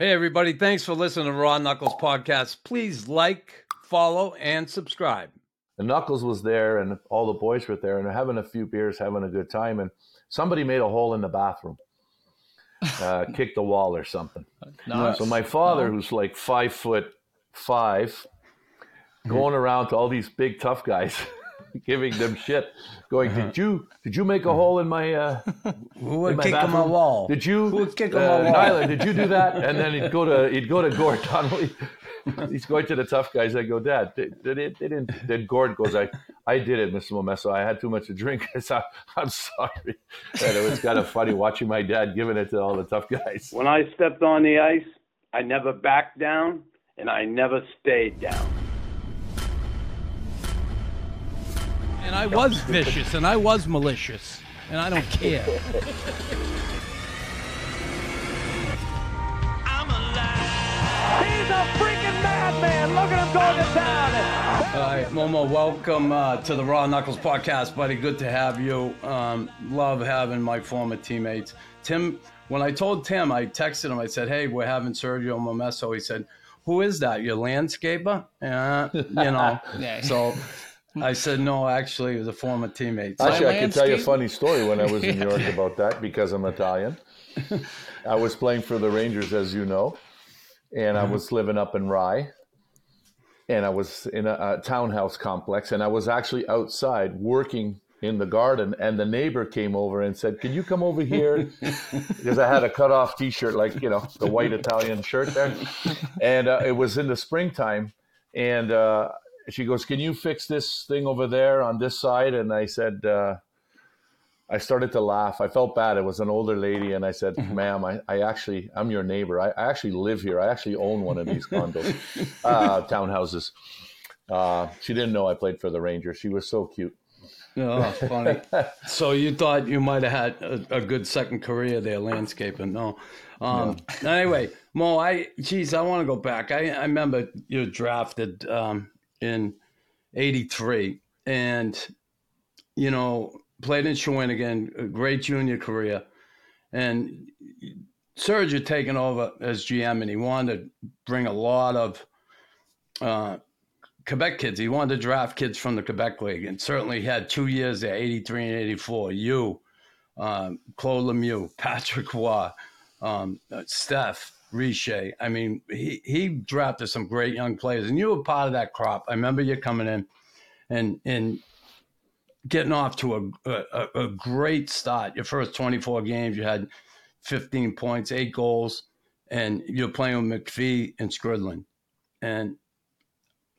Hey, everybody. Thanks for listening to Raw Knuckles podcast. Please like, follow, and subscribe. And Knuckles was there, and all the boys were there, and they're having a few beers, having a good time. And somebody made a hole in the bathroom, uh, kicked the wall or something. Nice. So my father, who's like five foot five, going around to all these big tough guys, giving them shit, going, "Did you did you make a hole in my uh, Who in would my kick him a wall? Did you, Who would kick him uh, a wall? Nyla, did you do that?" And then he'd go to he'd go to Gord Donnelly. He's going to the tough guys. I go, Dad, they, they, they didn't. Then Gord goes, I, I did it, Mr. Momesso. I had too much to drink. I said, I'm sorry. And it was kind of funny watching my dad giving it to all the tough guys. When I stepped on the ice, I never backed down and I never stayed down. And I was vicious and I was malicious. And I don't care. He's a freaking madman. Look at him going to town. All right, Momo, welcome uh, to the Raw Knuckles podcast, buddy. Good to have you. Um, love having my former teammates. Tim, when I told Tim, I texted him. I said, "Hey, we're having Sergio Momesso." He said, "Who is that? Your landscaper?" Yeah, you know. Yeah. So I said, "No, actually, it was a former teammate." So- Actually, I can tell you a funny story when I was in New York about that because I'm Italian. I was playing for the Rangers, as you know, and I was living up in Rye, and I was in a, a townhouse complex, and I was actually outside working in the garden, and the neighbor came over and said, "Can you come over here?" because I had a cut off T-shirt, like you know, the white Italian shirt there, and uh, it was in the springtime, and uh, she goes, "Can you fix this thing over there on this side?" And I said. Uh, I started to laugh. I felt bad. It was an older lady, and I said, "Ma'am, I, I actually, I'm your neighbor. I, I actually live here. I actually own one of these condos, uh, townhouses." Uh, she didn't know I played for the Rangers. She was so cute. Oh, funny. so you thought you might have had a, a good second career there, landscaping? No. Um, Anyway, Mo, I geez, I want to go back. I, I remember you drafted um, in '83, and you know played in Shawinigan, a great junior career, and Serge had taken over as GM, and he wanted to bring a lot of uh, Quebec kids. He wanted to draft kids from the Quebec League, and certainly had two years there, 83 and 84. You, um, Claude Lemieux, Patrick Roy, um, uh, Steph, Richer. I mean, he, he drafted some great young players, and you were part of that crop. I remember you coming in and and getting off to a, a, a great start. Your first 24 games, you had 15 points, eight goals, and you're playing with McPhee and Skrudland. And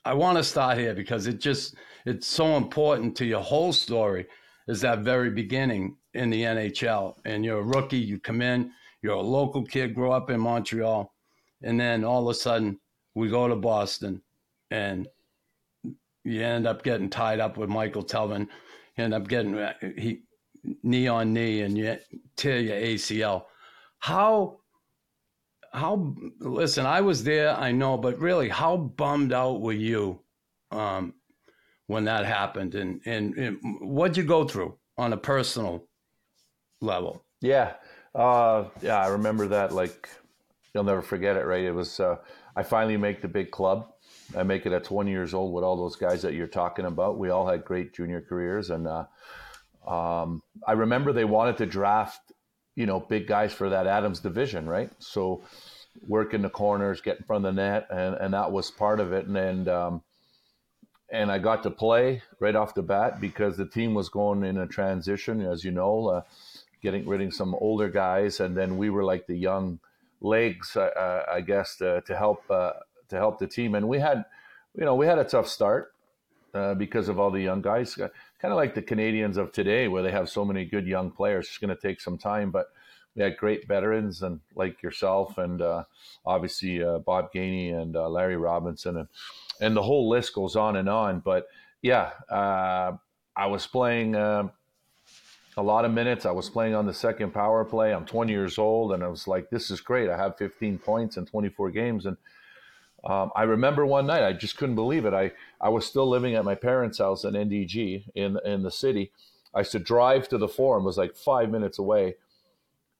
I want to start here because it just it's so important to your whole story is that very beginning in the NHL. And you're a rookie, you come in, you're a local kid, grow up in Montreal, and then all of a sudden we go to Boston and you end up getting tied up with Michael Thelven. You end up getting uh, he knee on knee and you tear your ACL. How how listen i was there i know but really how bummed out were you um, when that happened and, and and what'd you go through on a personal level Yeah, uh, yeah, I remember that. Like, you'll never forget it, right? It was. Uh, I finally make the big club. I make it at 20 years old with all those guys that you're talking about. We all had great junior careers, and uh, um, I remember they wanted to draft, you know, big guys for that Adams division, right? So, work in the corners, get in front of the net, and, and that was part of it. And and, um, and I got to play right off the bat because the team was going in a transition, as you know. Uh, getting rid of some older guys, and then we were like the young legs, uh, uh, I guess, to, to help uh, to help the team. And we had, you know, we had a tough start uh, because of all the young guys, kind of like the Canadiens of today, where they have so many good young players. It's going to take some time, but we had great veterans and like yourself, and uh, obviously uh, Bob Gainey and uh, Larry Robinson, and and the whole list goes on and on. But yeah, uh, I was playing uh, a lot of minutes. I was playing on the second power play. I'm 20 years old, and I was like, "This is great." I have 15 points in 24 games, and um, I remember one night I just couldn't believe it. I I was still living at my parents' house in NDG in in the city. I used to drive to the forum. It was like five minutes away,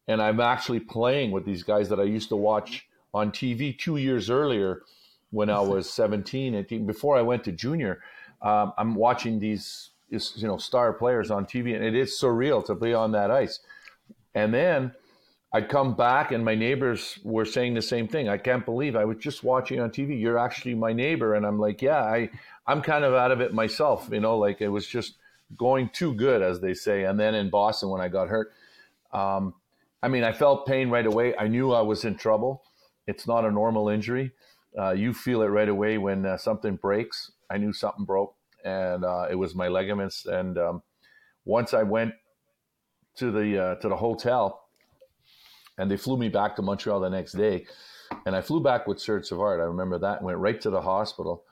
and I'm actually playing with these guys that I used to watch on TV two years earlier when I was 17, 18, before I went to junior. Um, I'm watching these you know star players on TV, and it is surreal to be on that ice. And then I'd come back, and my neighbors were saying the same thing. I can't believe I was just watching on TV. You're actually my neighbor, and I'm like, yeah, I I'm kind of out of it myself. You know, like it was just going too good, as they say. And then in Boston, when I got hurt, um, I mean, I felt pain right away. I knew I was in trouble. It's not a normal injury. Uh, you feel it right away when uh, something breaks. I knew something broke, and uh, it was my ligaments. And um, once I went to the uh, to the hotel, and they flew me back to Montreal the next day, and I flew back with Serge Savard. I remember that. Went right to the hospital,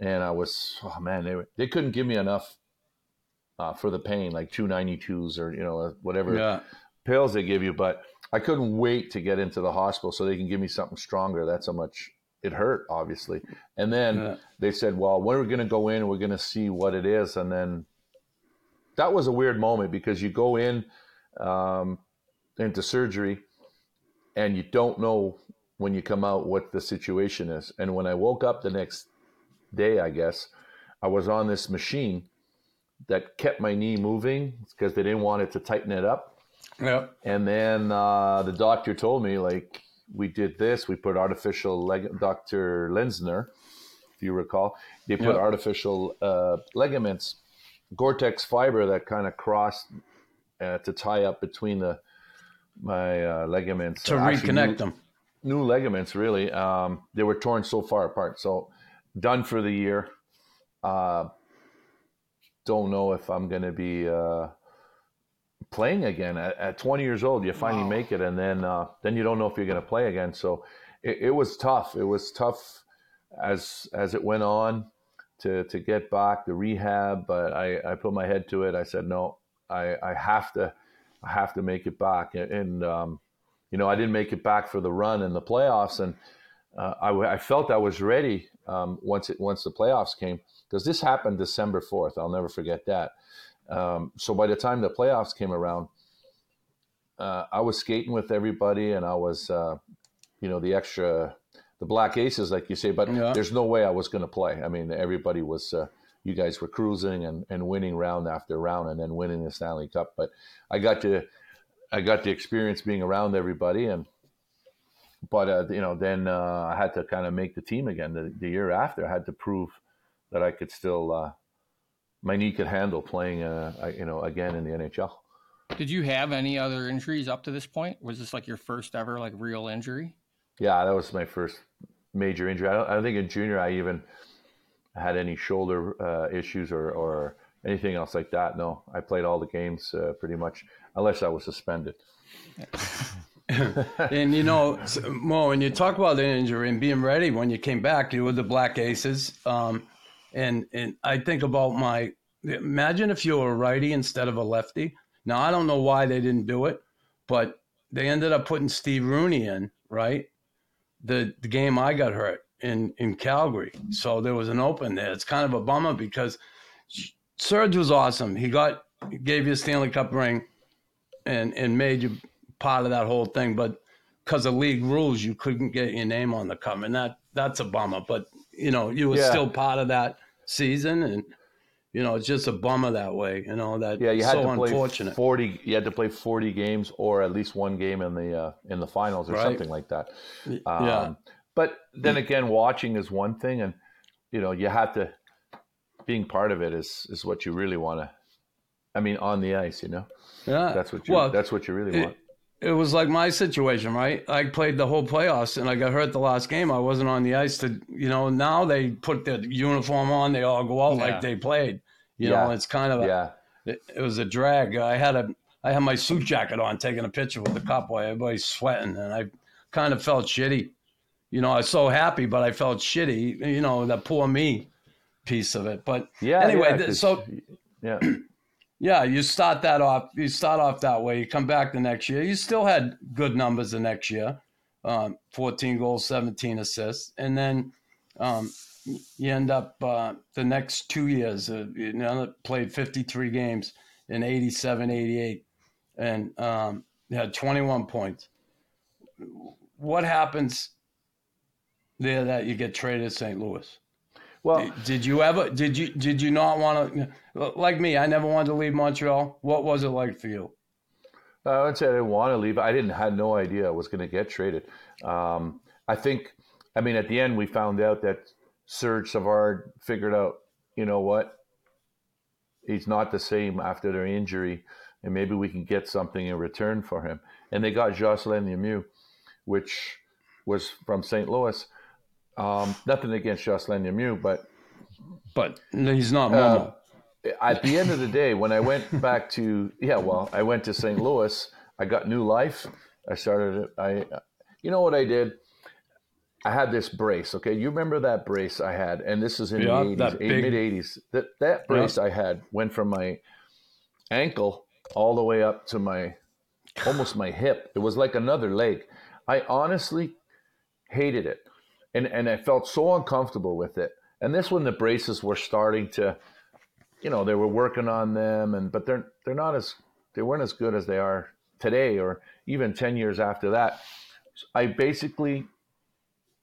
and I was oh man, they they couldn't give me enough uh, for the pain, like two ninety twos or you know whatever Yeah. pills they give you. But I couldn't wait to get into the hospital so they can give me something stronger. That's how much it hurt, obviously. And then Yeah. they said, "Well, we're going to go in and we're going to see what it is." And then that was a weird moment because you go in um, into surgery and you don't know when you come out what the situation is. And when I woke up the next day, I guess I was on this machine that kept my knee moving because they didn't want it to tighten it up. Yeah. And then uh, the doctor told me, like, we did this. We put artificial leg. Dr. Lenczner, if you recall, they put Yeah. artificial uh, ligaments, Gore-Tex fiber that kind of crossed uh, to tie up between the my uh, ligaments To Actually, reconnect new- them. new ligaments really um, they were torn so far apart so done for the year uh, don't know if i'm going to be uh, playing again at, at 20 years old you finally Wow. make it and then uh, then you don't know if you're going to play again so it, it was tough it was tough as as it went on to to get back the rehab but i i put my head to it i said no i i have to i have to make it back and, and um you know, I didn't make it back for the run in the playoffs, and uh, I, I felt I was ready um, once it once the playoffs came because this happened December fourth. I'll never forget that. Um, so by the time the playoffs came around, uh, I was skating with everybody, and I was, uh, you know, the extra, the black aces, like you say. But Yeah. there's no way I was going to play. I mean, everybody was. Uh, you guys were cruising and, and winning round after round, and then winning the Stanley Cup. But I got to I got the experience being around everybody, and but uh, you know, then uh, I had to kind of make the team again. The, the year after, I had to prove that I could still, uh, my knee could handle playing, uh, you know, again in the NHL. Did you have any other injuries up to this point? Was this like your first ever like real injury? Yeah, that was my first major injury. I don't, I don't think in junior I even had any shoulder uh, issues or, or anything else like that. No, I played all the games uh, pretty much, unless I was suspended. And you know, Mo, when you talk about the injury and being ready when you came back, you were the Black Aces. Um, and and I think about my imagine if you were a righty instead of a lefty. Now I don't know why they didn't do it, but they ended up putting Steve Rooney in, right? The the game I got hurt in in Calgary, so there was an open there. It's kind of a bummer because Serge was awesome. He got he gave you a Stanley Cup ring, and and made you part of that whole thing. But because of league rules, you couldn't get your name on the cup, and that that's a bummer. But you know, you were Yeah. still part of that season, and you know, it's just a bummer that way. You know, that Yeah, you had so to play unfortunate. forty. You had to play forty games or at least one game in the uh, in the finals or Right. something like that. Um, yeah, But then again, watching is one thing, and you know you have to being part of it is is what you really want to. I mean, on the ice, you know, yeah. that's what you Well, that's what you really want. it was like my situation, right? I played the whole playoffs and I got hurt the last game. I wasn't on the ice to, you know, now they put their uniform on, they all go out Yeah. like they played. You Yeah. know, it's kind of a, Yeah, it, it was a drag. I had a I had my suit jacket on taking a picture with the cop while everybody's sweating and I kind of felt shitty. You know, I was so happy, but I felt shitty, you know, that poor me piece of it. But yeah. anyway, yeah, so yeah, yeah, you start that off. You start off that way. You come back the next year. You still had good numbers the next year, um, 14 goals, 17 assists, and then um, you end up uh, the next two years. Uh, you know, played 53 games in 87, 88, and um, had 21 points. What happens there that you get traded to St. Louis? Well, Did you ever? Did you? Did you not want to? Like me, I never wanted to leave Montreal. What was it like for you? I would say I didn't want to leave. I didn't had no idea I was going to get traded. Um, I think, I mean, at the end we found out that Serge Savard figured out, you know what, he's not the same after their injury, and maybe we can get something in return for him. And they got Jocelyn Lemieux, which was from St. Louis. Um, nothing against Jocelyn Lemieux, but But he's not Uh, at the end of the day, when I went back to yeah, well, I went to St. Louis. I got new life. I started. I, you know what I did? I had this brace. Okay, you remember that brace I had, and this is in Yeah, the eighties, mid eighties. That that brace I had went from my ankle all the way up to my almost my hip. It was like another leg. I honestly hated it, and and I felt so uncomfortable with it. And this when the braces were starting to, you know, they were working on them, and but they're they're not as they weren't as good as they are today, or even ten years after that. I basically,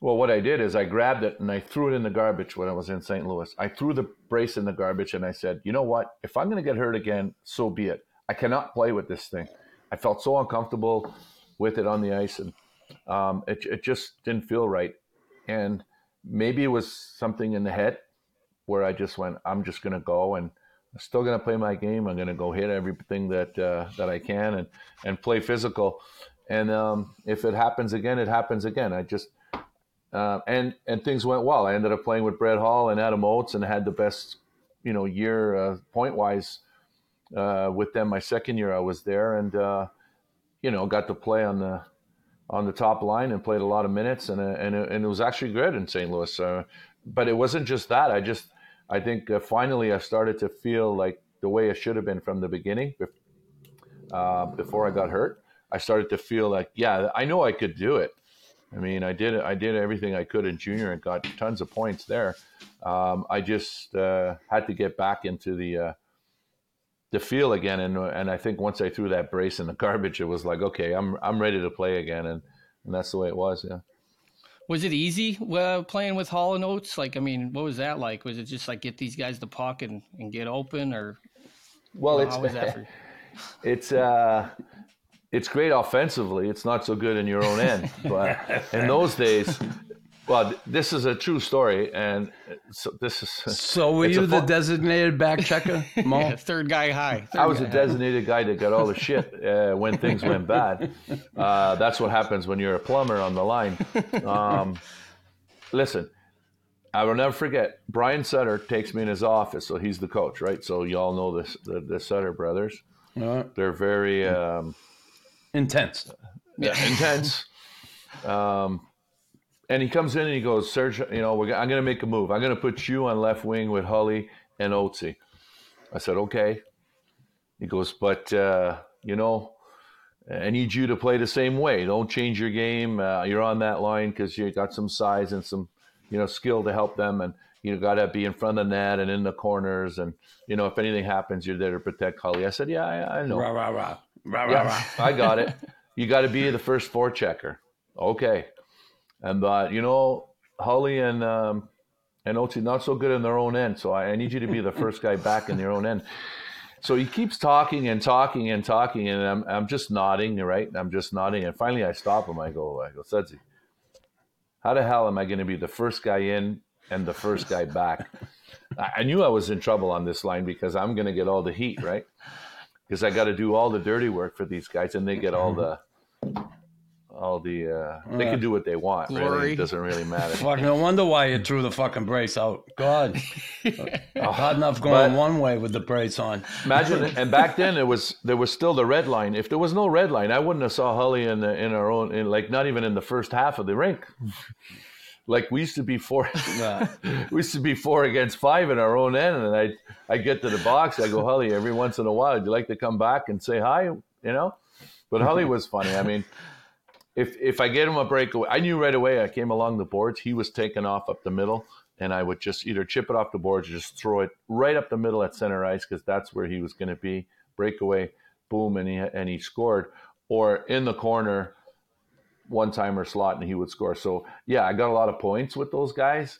well, what I did is I grabbed it and I threw it in the garbage when I was in St. Louis. I threw the brace in the garbage and I said, you know what? If I'm going to get hurt again, so be it. I cannot play with this thing. I felt so uncomfortable with it on the ice, and um, it it just didn't feel right. And maybe it was something in the head where I just went, I'm just going to go and I'm still going to play my game. I'm going to go hit everything that uh, that I can and and play physical. And um, if it happens again, it happens again. I just uh, and and things went well. I ended up playing with Brett Hull and Adam Oates and had the best you know year uh, point wise uh, with them. My second year I was there and uh, you know got to play on the on the top line and played a lot of minutes and uh, and it, and it was actually good in St. Louis. Uh, but it wasn't just that. I just I think uh, finally I started to feel like the way it should have been from the beginning uh, before I got hurt. I started to feel like yeah I know I could do it. I mean I did I did everything I could in junior and got tons of points there. Um, I just uh, had to get back into the the feel again and and I think once I threw that brace in the garbage it was like okay I'm I'm ready to play again and, and that's the way it was yeah. Was it easy uh, playing with Hull and Oates? Like, I mean, what was that like? Was it just like get these guys the puck and, and get open, or Well, it's how was that for it's uh it's great offensively. It's not so good in your own end. But in those days, well, this is a true story, and so this is. So were it's you the fu- designated back checker, Mo? Yeah, third guy high. Third I was a guy high. designated guy that got all the shit uh, when things went bad. Uh, that's what happens when you're a plumber on the line. Um, listen, I will never forget. Brian Sutter takes me in his office, so he's the coach, right? So you all know this, the, the Sutter brothers. Uh, They're very um, intense. intense. Um, and he comes in and he goes, Serge, you know, we're, I'm going to make a move. I'm going to put you on left wing with Hully and Oatsy. I said, okay. He goes, but, uh, you know, I need you to play the same way. Don't change your game. Uh, you're on that line because you got some size and some, you know, skill to help them. And you got to be in front of the net and in the corners. And, you know, if anything happens, you're there to protect Hully. I said, yeah, I, I know. Rah, rah, rah. Rah, rah, Yeah, rah. I got it. You got to be the first four checker. Okay. And but you know, Hully and um, and Oti not so good in their own end. So I, I need you to be the first guy back in your own end. So he keeps talking and talking and talking, and I'm I'm just nodding, right? I'm just nodding, and finally I stop him. I go, I go, Sudsy, how the hell am I going to be the first guy in and the first guy back? I knew I was in trouble on this line because I'm going to get all the heat, right? Because I got to do all the dirty work for these guys, and they get all the all the uh, they can do what they want. Really, it doesn't really matter. Fuck, no wonder why you threw the fucking brace out. God. Hard enough going But- one way with the brace on. Imagine, and back then it was there was still the red line. If there was no red line, I wouldn't have saw Hully in the, in our own, in like not even in the first half of the rink. Like we used to be four, we used to be four against five in our own end, and I I get to the box, I go Hully every once in a while. Would you like to come back and say hi? You know, but Hully was funny. I mean. If, if I get him a breakaway, I knew right away. I came along the boards. He was taken off up the middle, and I would just either chip it off the boards or just throw it right up the middle at center ice because that's where he was going to be. Breakaway, boom, and he and he scored. Or in the corner, one timer slot and he would score. So yeah, I got a lot of points with those guys,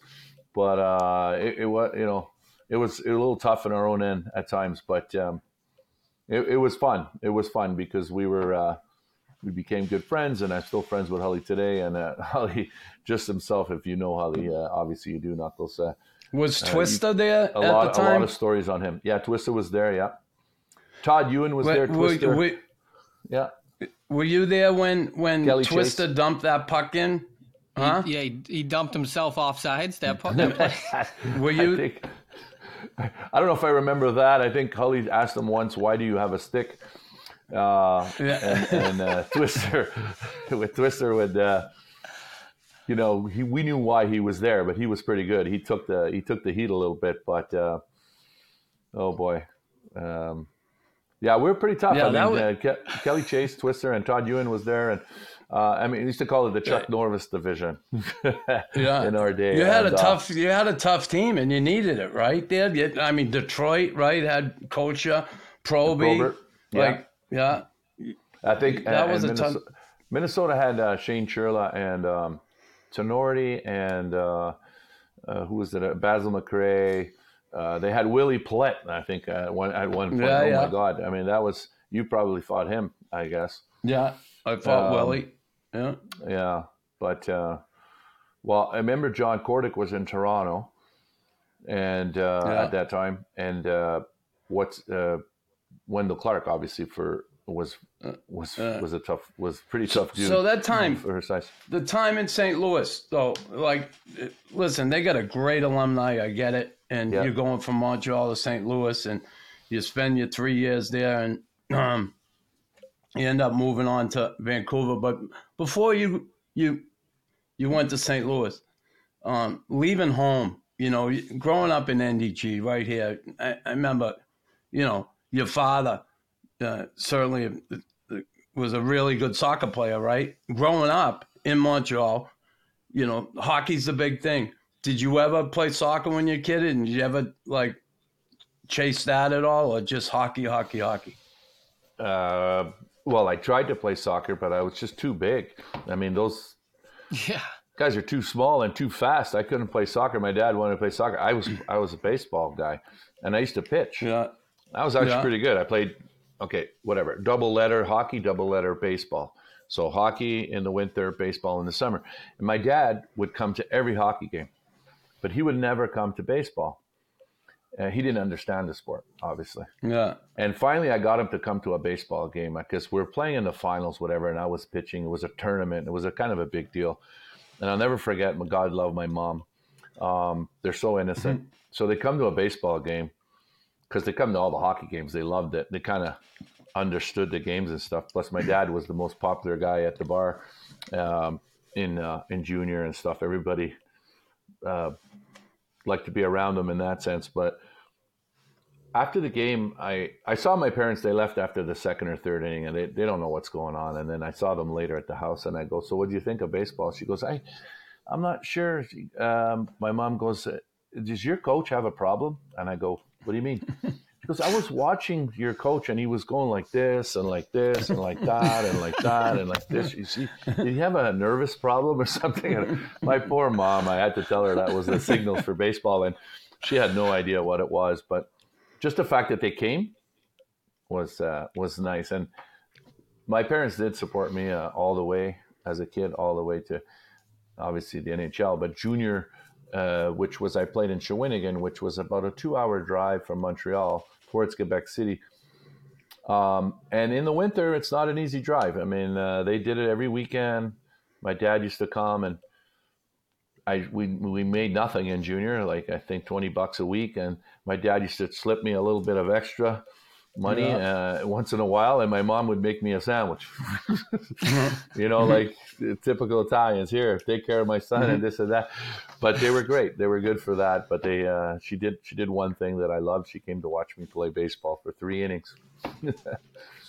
but uh, it, it was you know it was a little tough in our own end at times, but um, it, it, was fun. It was fun because we were uh, we became good friends, and I'm still friends with Hully today. And uh, Hully, just himself, if you know Hully, uh, obviously you do, Knuckles. Uh, was Twister you, there a lot, A lot of stories on him. Yeah, Twister was there. Yeah, Todd Ewen was there. Twister. We, yeah. Were you there when when Kelly Twister Chase. dumped that puck in? Huh? He, yeah, he, he, dumped himself off sides. That puck. Were you? I, think, I, don't know if I remember that. I think Hully asked him once, "Why do you have a stick?" Uh, yeah. and, and uh, Twister, with Twister would, uh, you know, he, we knew why he was there, but he was pretty good. He took the he took the heat a little bit, but uh, oh boy, um, yeah, we were pretty tough. Yeah, I mean, was... uh, Ke- Kelly Chase, Twister, and Todd Ewen was there, and uh, I mean, we used to call it the Chuck yeah. Norris division. yeah, in our day, you had and, a tough, you had a tough team, and you needed it, right? There, I mean, Detroit, right, had Kocur, Proby, Probert, like, yeah. I think that was a Minnesota, tough. Minnesota had uh, Shane Churla and um, and uh, uh, who was it? Uh, Basil McRae. Uh, they had Willie Plett, I think, at one at one point. Yeah, oh yeah. my God! I mean, that was you probably fought him, I guess. Yeah, I fought um, Willie. Yeah, yeah, but uh, well, I remember John Kordic was in Toronto, and uh, yeah. at that time, and uh, what's uh, Wendel Clark, obviously for was was uh, was a tough was pretty tough dude. So that time for her size, the time in St. Louis, though, like, listen, they got a great alumni. I get it, and yeah. you're going from Montreal to St. Louis, and you spend your three years there, and um, you end up moving on to Vancouver. But before you you you went to St. Louis, um, leaving home, you know, growing up in NDG right here, I, I remember, you know, your father uh, certainly was a really good soccer player, right? Growing up in Montreal, you know, hockey's the big thing. Did you ever play soccer when you're a kid? And did you ever like chase that at all, or just hockey, hockey, hockey? Uh, well, I tried to play soccer, but I was just too big. I mean, those yeah guys are too small and too fast. I couldn't play soccer. My dad wanted to play soccer. I was I was a baseball guy, and I used to pitch. Yeah, I was actually yeah. pretty good. I played okay, whatever, double letter hockey, double letter baseball. So hockey in the winter, baseball in the summer. And my dad would come to every hockey game, but he would never come to baseball. Uh, he didn't understand the sport, obviously. Yeah. And finally, I got him to come to a baseball game because we are playing in the finals, whatever, and I was pitching. It was a tournament. It was a kind of a big deal. And I'll never forget. My God love my mom. Um, they're so innocent. Mm-hmm. So they come to a baseball game because they come to all the hockey games. They loved it. They kind of understood the games and stuff. Plus, my dad was the most popular guy at the bar um, in uh, in junior and stuff. Everybody uh, liked to be around him in that sense. But after the game, I, I saw my parents. They left after the second or third inning, and they, they don't know what's going on. And then I saw them later at the house, and I go, "So, what do you think of baseball?" She goes, "I, I'm not sure." Um, my mom goes, "Does your coach have a problem?" And I go, "What do you mean?" Because I was watching your coach and he was going like this and like this and like that and like that and like this. You see, did he have a nervous problem or something? And my poor mom, I had to tell her that was the signals for baseball, and she had no idea what it was. But just the fact that they came was uh, was nice, and my parents did support me uh, all the way as a kid, all the way to obviously the NHL, but junior. Uh, which was I played in Shawinigan, which was about a two-hour drive from Montreal towards Quebec City. Um, and in the winter, it's not an easy drive. I mean, uh, they did it every weekend. My dad used to come, and I we we made nothing in junior, like I think twenty bucks a week. And my dad used to slip me a little bit of extra money yeah. uh, once in a while, and my mom would make me a sandwich. you know, like typical Italians here, take care of my son and this and that. But they were great; they were good for that. But they, uh, she did, she did one thing that I loved. She came to watch me play baseball for three innings.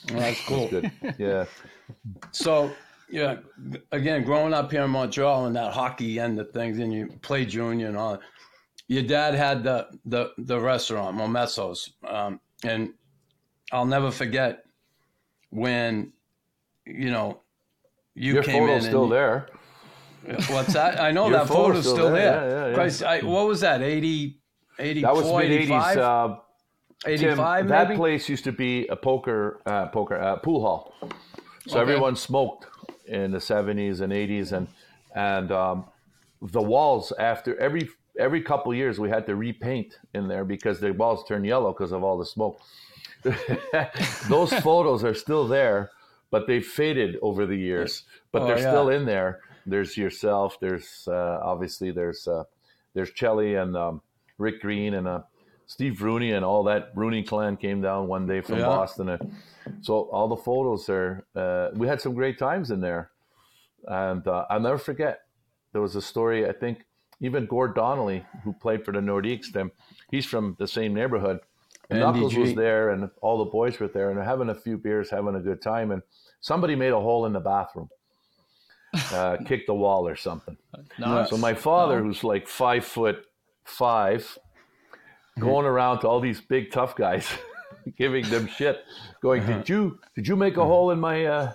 that's cool. Good. Yeah. So. Yeah, again, growing up here in Montreal and that hockey end of things, and you play junior and all. Your dad had the the the restaurant Momesso's, um, and I'll never forget when, you know, you Your came in. photo's and still you- there. What's that? I know that photo's photo's still still there. there. Yeah, yeah, yeah. Christ, I, what was that? 80, 84, That was mid 80s. 85? Uh, Tim, that place used to be a poker, uh, poker uh, pool hall. So Okay. everyone smoked in the 70s and 80s, and and um, the walls after every every couple years we had to repaint in there because the walls turned yellow because of all the smoke. Those photos are still there, but they've faded over the years. But Oh, they're yeah. still in there. There's yourself. There's uh, obviously there's uh, there's Chelly and um, Rick Green and uh, Steve Rooney and all that Rooney clan came down one day from Yeah. Boston. And so all the photos are. Uh, we had some great times in there, and uh, I'll never forget. There was a story. I think even Gord Donnelly, who played for the Nordiques, them he's from the same neighborhood. And Knuckles NDG. was there, and all the boys were there, and they're having a few beers, having a good time. And somebody made a hole in the bathroom, uh, kicked the wall or something. Nice. So my father, who's like five foot five, going around to all these big tough guys, giving them shit, going, "Did you did you make a hole in my uh,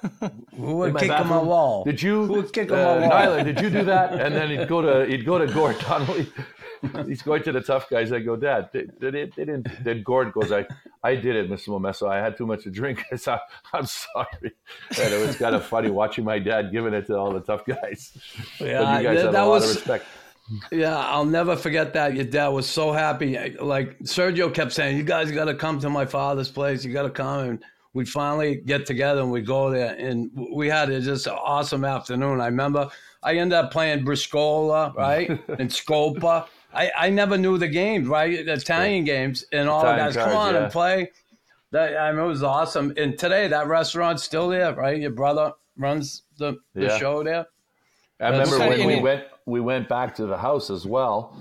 Who would my kick a bathroom? wall? Did you, Who would kick uh, him a wall? Nyla, did you do that?" And then he'd go to he'd go to Gord Donnelly. He's going to the tough guys. I go, Dad, they, they, they didn't. Then Gord goes, I, I did it, Mr. Momesso. I had too much to drink. I said, I'm sorry. And it was kind of funny watching my dad giving it to all the tough guys. Yeah, but you guys that- that was-. Yeah, I'll never forget that. Your dad was so happy. Like Sergio kept saying, "You guys got to come to my father's place. You got to come." And we finally get together and we go there, and we had a just an awesome afternoon. I remember I ended up playing Briscola, right, and Scopa. I, I never knew the games, right, the Italian games, and all Italian the guys come on yeah. and play. That I mean, it was awesome. And today, that restaurant's still there, right? Your brother runs the, the Yeah. show there. I That's remember when we went we went back to the house as well,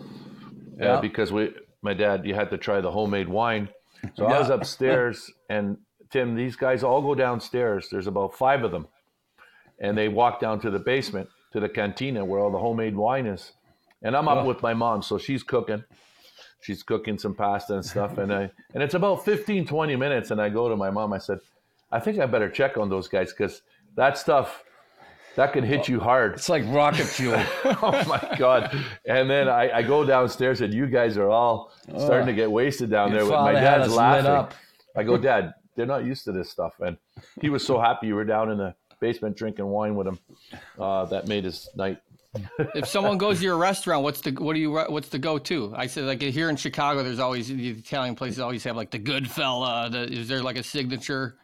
uh, Yeah. because we my dad you had to try the homemade wine. So I was upstairs, and Tim, these guys all go downstairs. There's about five of them, and they walk down to the basement to the cantina where all the homemade wine is. And I'm up Oh. with my mom, so she's cooking. She's cooking some pasta and stuff, and I and it's about 15, 20 minutes, and I go to my mom. I said, I think I better check on those guys because that stuff that could hit you hard. It's like rocket fuel. oh my god! And then I, I go downstairs, and you guys are all starting to get wasted down Your there. With my dad's laughing. up. I go, Dad, they're not used to this stuff, and he was so happy you were down in the basement drinking wine with him. Uh, that made his night. If someone goes to your restaurant, what's the what do you what's the go to? I said like here in Chicago, there's always the Italian places always have like the good fella. The, is there like a signature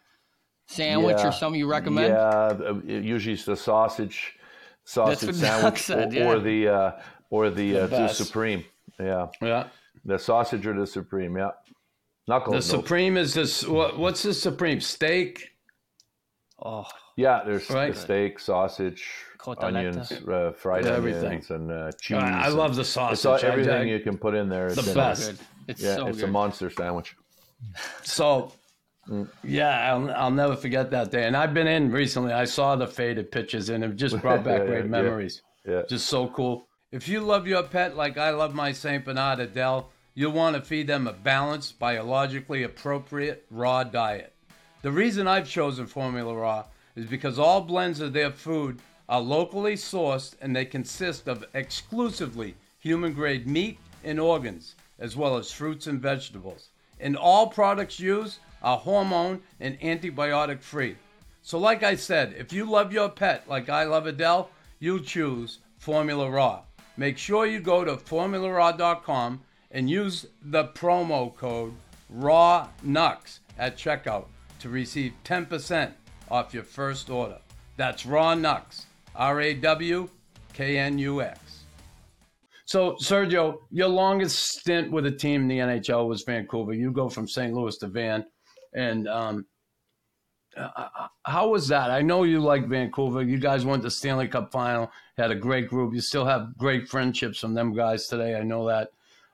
sandwich Yeah. or something you recommend? Yeah, usually it's the sausage, sausage sandwich, said, or, yeah. or the uh, or the, uh, the supreme. Yeah, yeah. the sausage or the supreme. Yeah, knuckle. The knuckles. knows. supreme is this. What, what's the supreme steak? Oh, Yeah, there's Right. the steak, sausage, Cotaletta. onions, uh, fried Yeah, onions, everything. and uh, cheese. I, I and- love the It's sausage. all, everything I- you can put in there. The It's in best. good. It's Yeah, so it's good. a monster sandwich. so, yeah, I'll, I'll never forget that day. And I've been in recently. I saw the faded pictures, and it just brought back Yeah, great yeah, memories. Yeah. Just so cool. If you love your pet like I love my Saint Bernard Adele, you'll want to feed them a balanced, biologically appropriate raw diet. The reason I've chosen Formula Raw is because all blends of their food are locally sourced and they consist of exclusively human grade meat and organs, as well as fruits and vegetables. And all products used are hormone and antibiotic free. So, like I said, if you love your pet like I love Adele, you choose Formula Raw. Make sure you go to formularaw.com and use the promo code RawKnux at checkout to receive 10% off your first order. That's Raw Nux, R A W K N U X. So, Sergio, your longest stint with a team in the NHL was Vancouver. You go from St. Louis to Van. And um, uh, how was that? I know you like Vancouver. You guys went to the Stanley Cup final, had a great group. You still have great friendships from them guys today. I know that.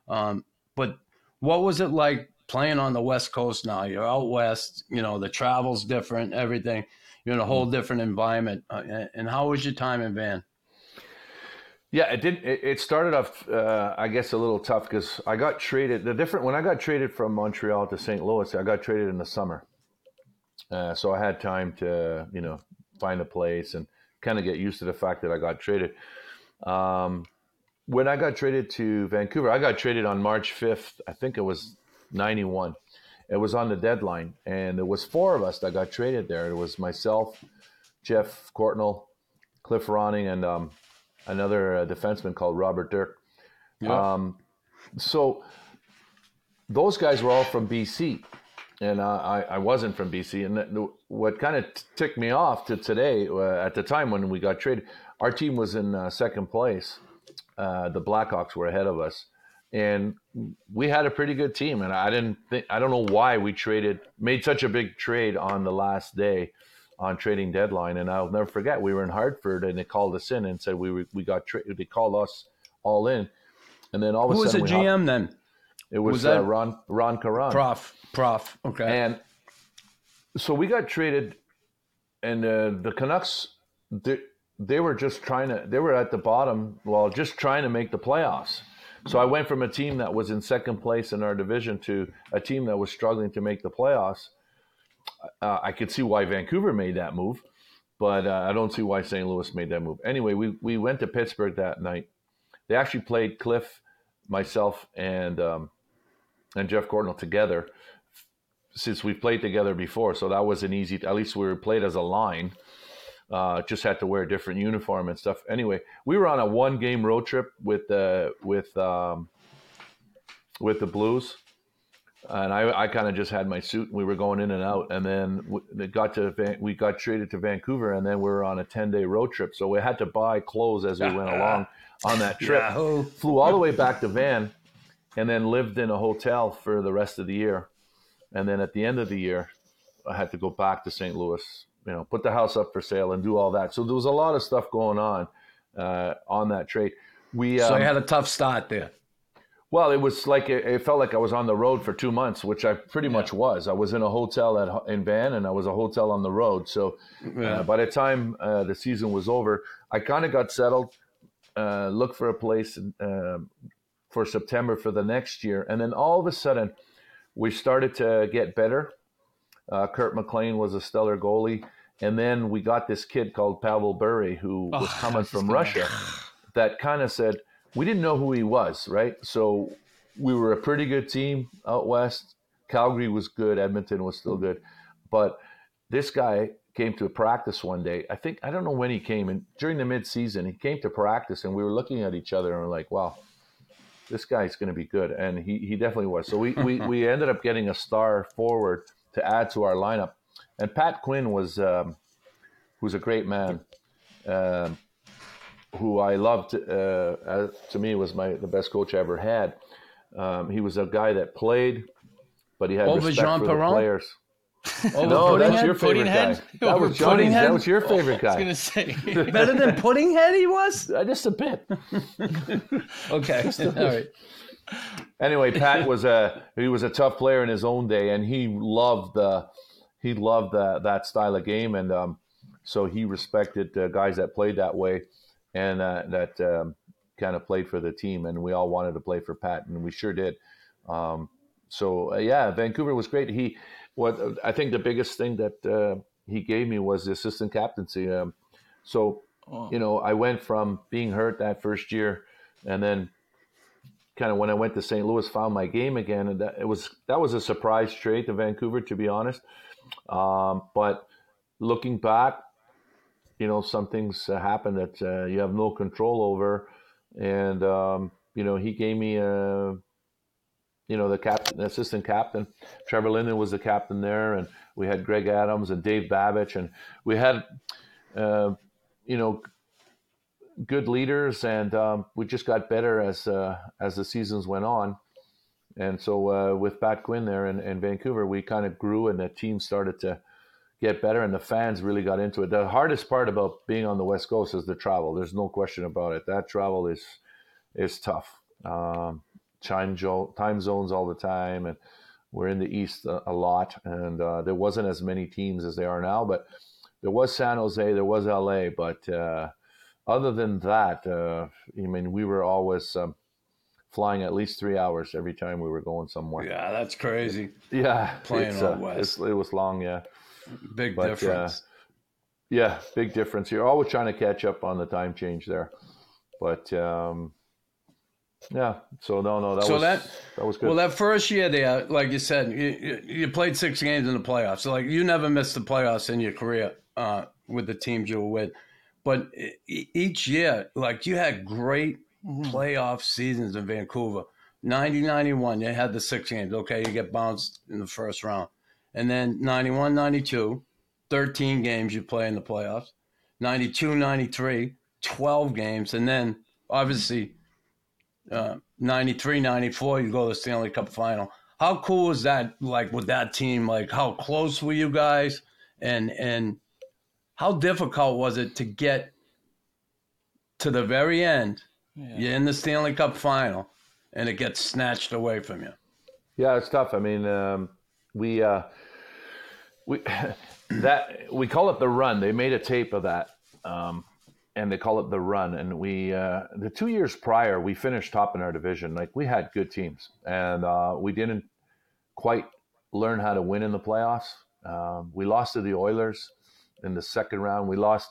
Um, but what was it like playing on the West Coast now? You're out west, you know, the travel's different, everything. You're in a whole different environment. Uh, and- how was your time in Van? Yeah, it did. It, it started off, uh, I guess, a little tough because I got traded. The different when I got traded from Montreal to St. Louis, I got traded in the summer, uh, so I had time to, you know, find a place and kind of get used to the fact that I got traded. Um, when I got traded to Vancouver, I got traded on March 5th. I think it was 91. It was on the deadline, and there was four of us that got traded there. It was myself, Jeff Courtnall, Cliff Ronning, and um, another uh, defenseman called Robert Dirk. Um, so those guys were all from BC, and uh, I, I wasn't from BC. And that- what kind of ticked me off to today, uh, at the time when we got traded, our team was in uh, second place. Uh, the Blackhawks were ahead of us, and we had a pretty good team. And I didn't think I don't know why we traded made such a big trade on the last day on trading deadline. And I'll never forget we were in Hartford, and they called us in and said we were, we got tra- they called us all in, and then all of Who a was the sudden we hopped- GM then? it was, Was that- uh, Ron Ron Caron. Prof. Prof. Okay. And so we got traded, and uh, the Canucks, they, they were just trying to, they were at the bottom, well, just trying to make the playoffs. So I went from a team that was in second place in our division to a team that was struggling to make the playoffs. Uh, I could see why Vancouver made that move, but uh, I don't see why St. Louis made that move. Anyway, we, we went to Pittsburgh that night. They actually played Cliff, myself, and um, and Jeff Courtnall together since we've played together before. So that was an easy. At least we were played as a line. Uh, just had to wear a different uniform and stuff. Anyway, we were on a one-game road trip with the with um, with the Blues, and I, I kind of just had my suit. and We were going in and out, and then w- it got to Van, we got traded to Vancouver, and then we were on a ten-day road trip. So we had to buy clothes as we went along on that trip. Yahoo. Flew all the way back to Van, and then lived in a hotel for the rest of the year. And then at the end of the year, I had to go back to St. Louis, you know, put the house up for sale and do all that. So there was a lot of stuff going on uh, on that trade. We so um, you had a tough start there. well, it was like it, it felt like I was on the road for two months, which I pretty much was. I was in a hotel at in Van, and I was a hotel on the road. So uh, by the time uh, the season was over, I kind of got settled, uh, looked for a place uh, for September for the next year, and then all of a sudden, we started to get better. Uh, Kirk McLean was a stellar goalie, and then we got this kid called Pavel Bure who was Oh, coming from gonna- Russia. That kind of said we didn't know who he was, right? So we were a pretty good team out west. Calgary was good, Edmonton was still good, but this guy came to practice one day. I think I don't know when he came, and during the midseason, he came to practice, and we were looking at each other and we're like, "Wow, this guy's going to be good," and he he definitely was. So we we we ended up getting a star forward to add to our lineup, and Pat Quinn was um, who's a great man. Um, who I loved, uh, as, to me, was my the best coach I ever had. Um, he was a guy that played, but he had Over respect Jean for the players. Over No, that's Puddinghead? your favorite guy. Puddinghead? That Over was Johnny's. That was your favorite guy. I was gonna say. Better than Puddinghead he was? Uh, Just a bit. Okay. All right. Anyway, Pat was a he was a tough player in his own day, and he loved the he loved the, that style of game, and um, so he respected uh, guys that played that way, and uh, that um, kind of played for the team, and we all wanted to play for Pat, and we sure did. Um, so uh, yeah, Vancouver was great. He what I think the biggest thing that uh, he gave me was the assistant captaincy. Um, so you know, I went from being hurt that first year, and then kind of when I went to St. Louis, found my game again, and that it was that was a surprise trade to Vancouver, to be honest. Um, but looking back, you know, some things uh, happen that uh, you have no control over, and um, you know, he gave me a. You know the captain, assistant captain, Trevor Linden was the captain there, and we had Greg Adams and Dave Babych, and we had, uh, you know, good leaders, and um, we just got better as uh, as the seasons went on. And so uh, with Pat Quinn there in, in Vancouver, we kind of grew, and the team started to get better, and the fans really got into it. The hardest part about being on the West Coast is the travel. There's no question about it. That travel is is tough. Um, time time zones all the time, and we're in the East a, a lot, and uh, there wasn't as many teams as there are now, but there was San Jose, there was LA, but uh, other than that, uh, I mean, we were always um, flying at least three hours every time we were going somewhere. Yeah, that's crazy. Yeah, Playing uh, west. it was long, yeah. Big But, uh, difference. Yeah, big difference. You're always trying to catch up on the time change there, but um, yeah. So no, no, that So was that- that was good. Well, that first year there, like you said, you, you- you played six games in the playoffs. So, like, you never missed the playoffs in your career uh, with the teams you were with. But each year, like, you had great playoff seasons in Vancouver. 90 91, you had the six games. Okay, you get bounced in the first round. And then 91 92, 13 games you play in the playoffs. 92 93, 12 games. And then, obviously, uh, 93, 94, you go to the Stanley Cup final. How cool was that, like, with that team? Like, how close were you guys? And, and how difficult was it to get to the very end? You're in the Stanley Cup final, and it gets snatched away from you. Yeah, it's tough. I mean, um, we uh, we that we call it the run. They made a tape of that, um, and they call it the run. And we uh, the two years prior, we finished top in our division. Like we had good teams, and uh, we didn't quite learn how to win in the playoffs. Um, we lost to the Oilers in the second round. We lost,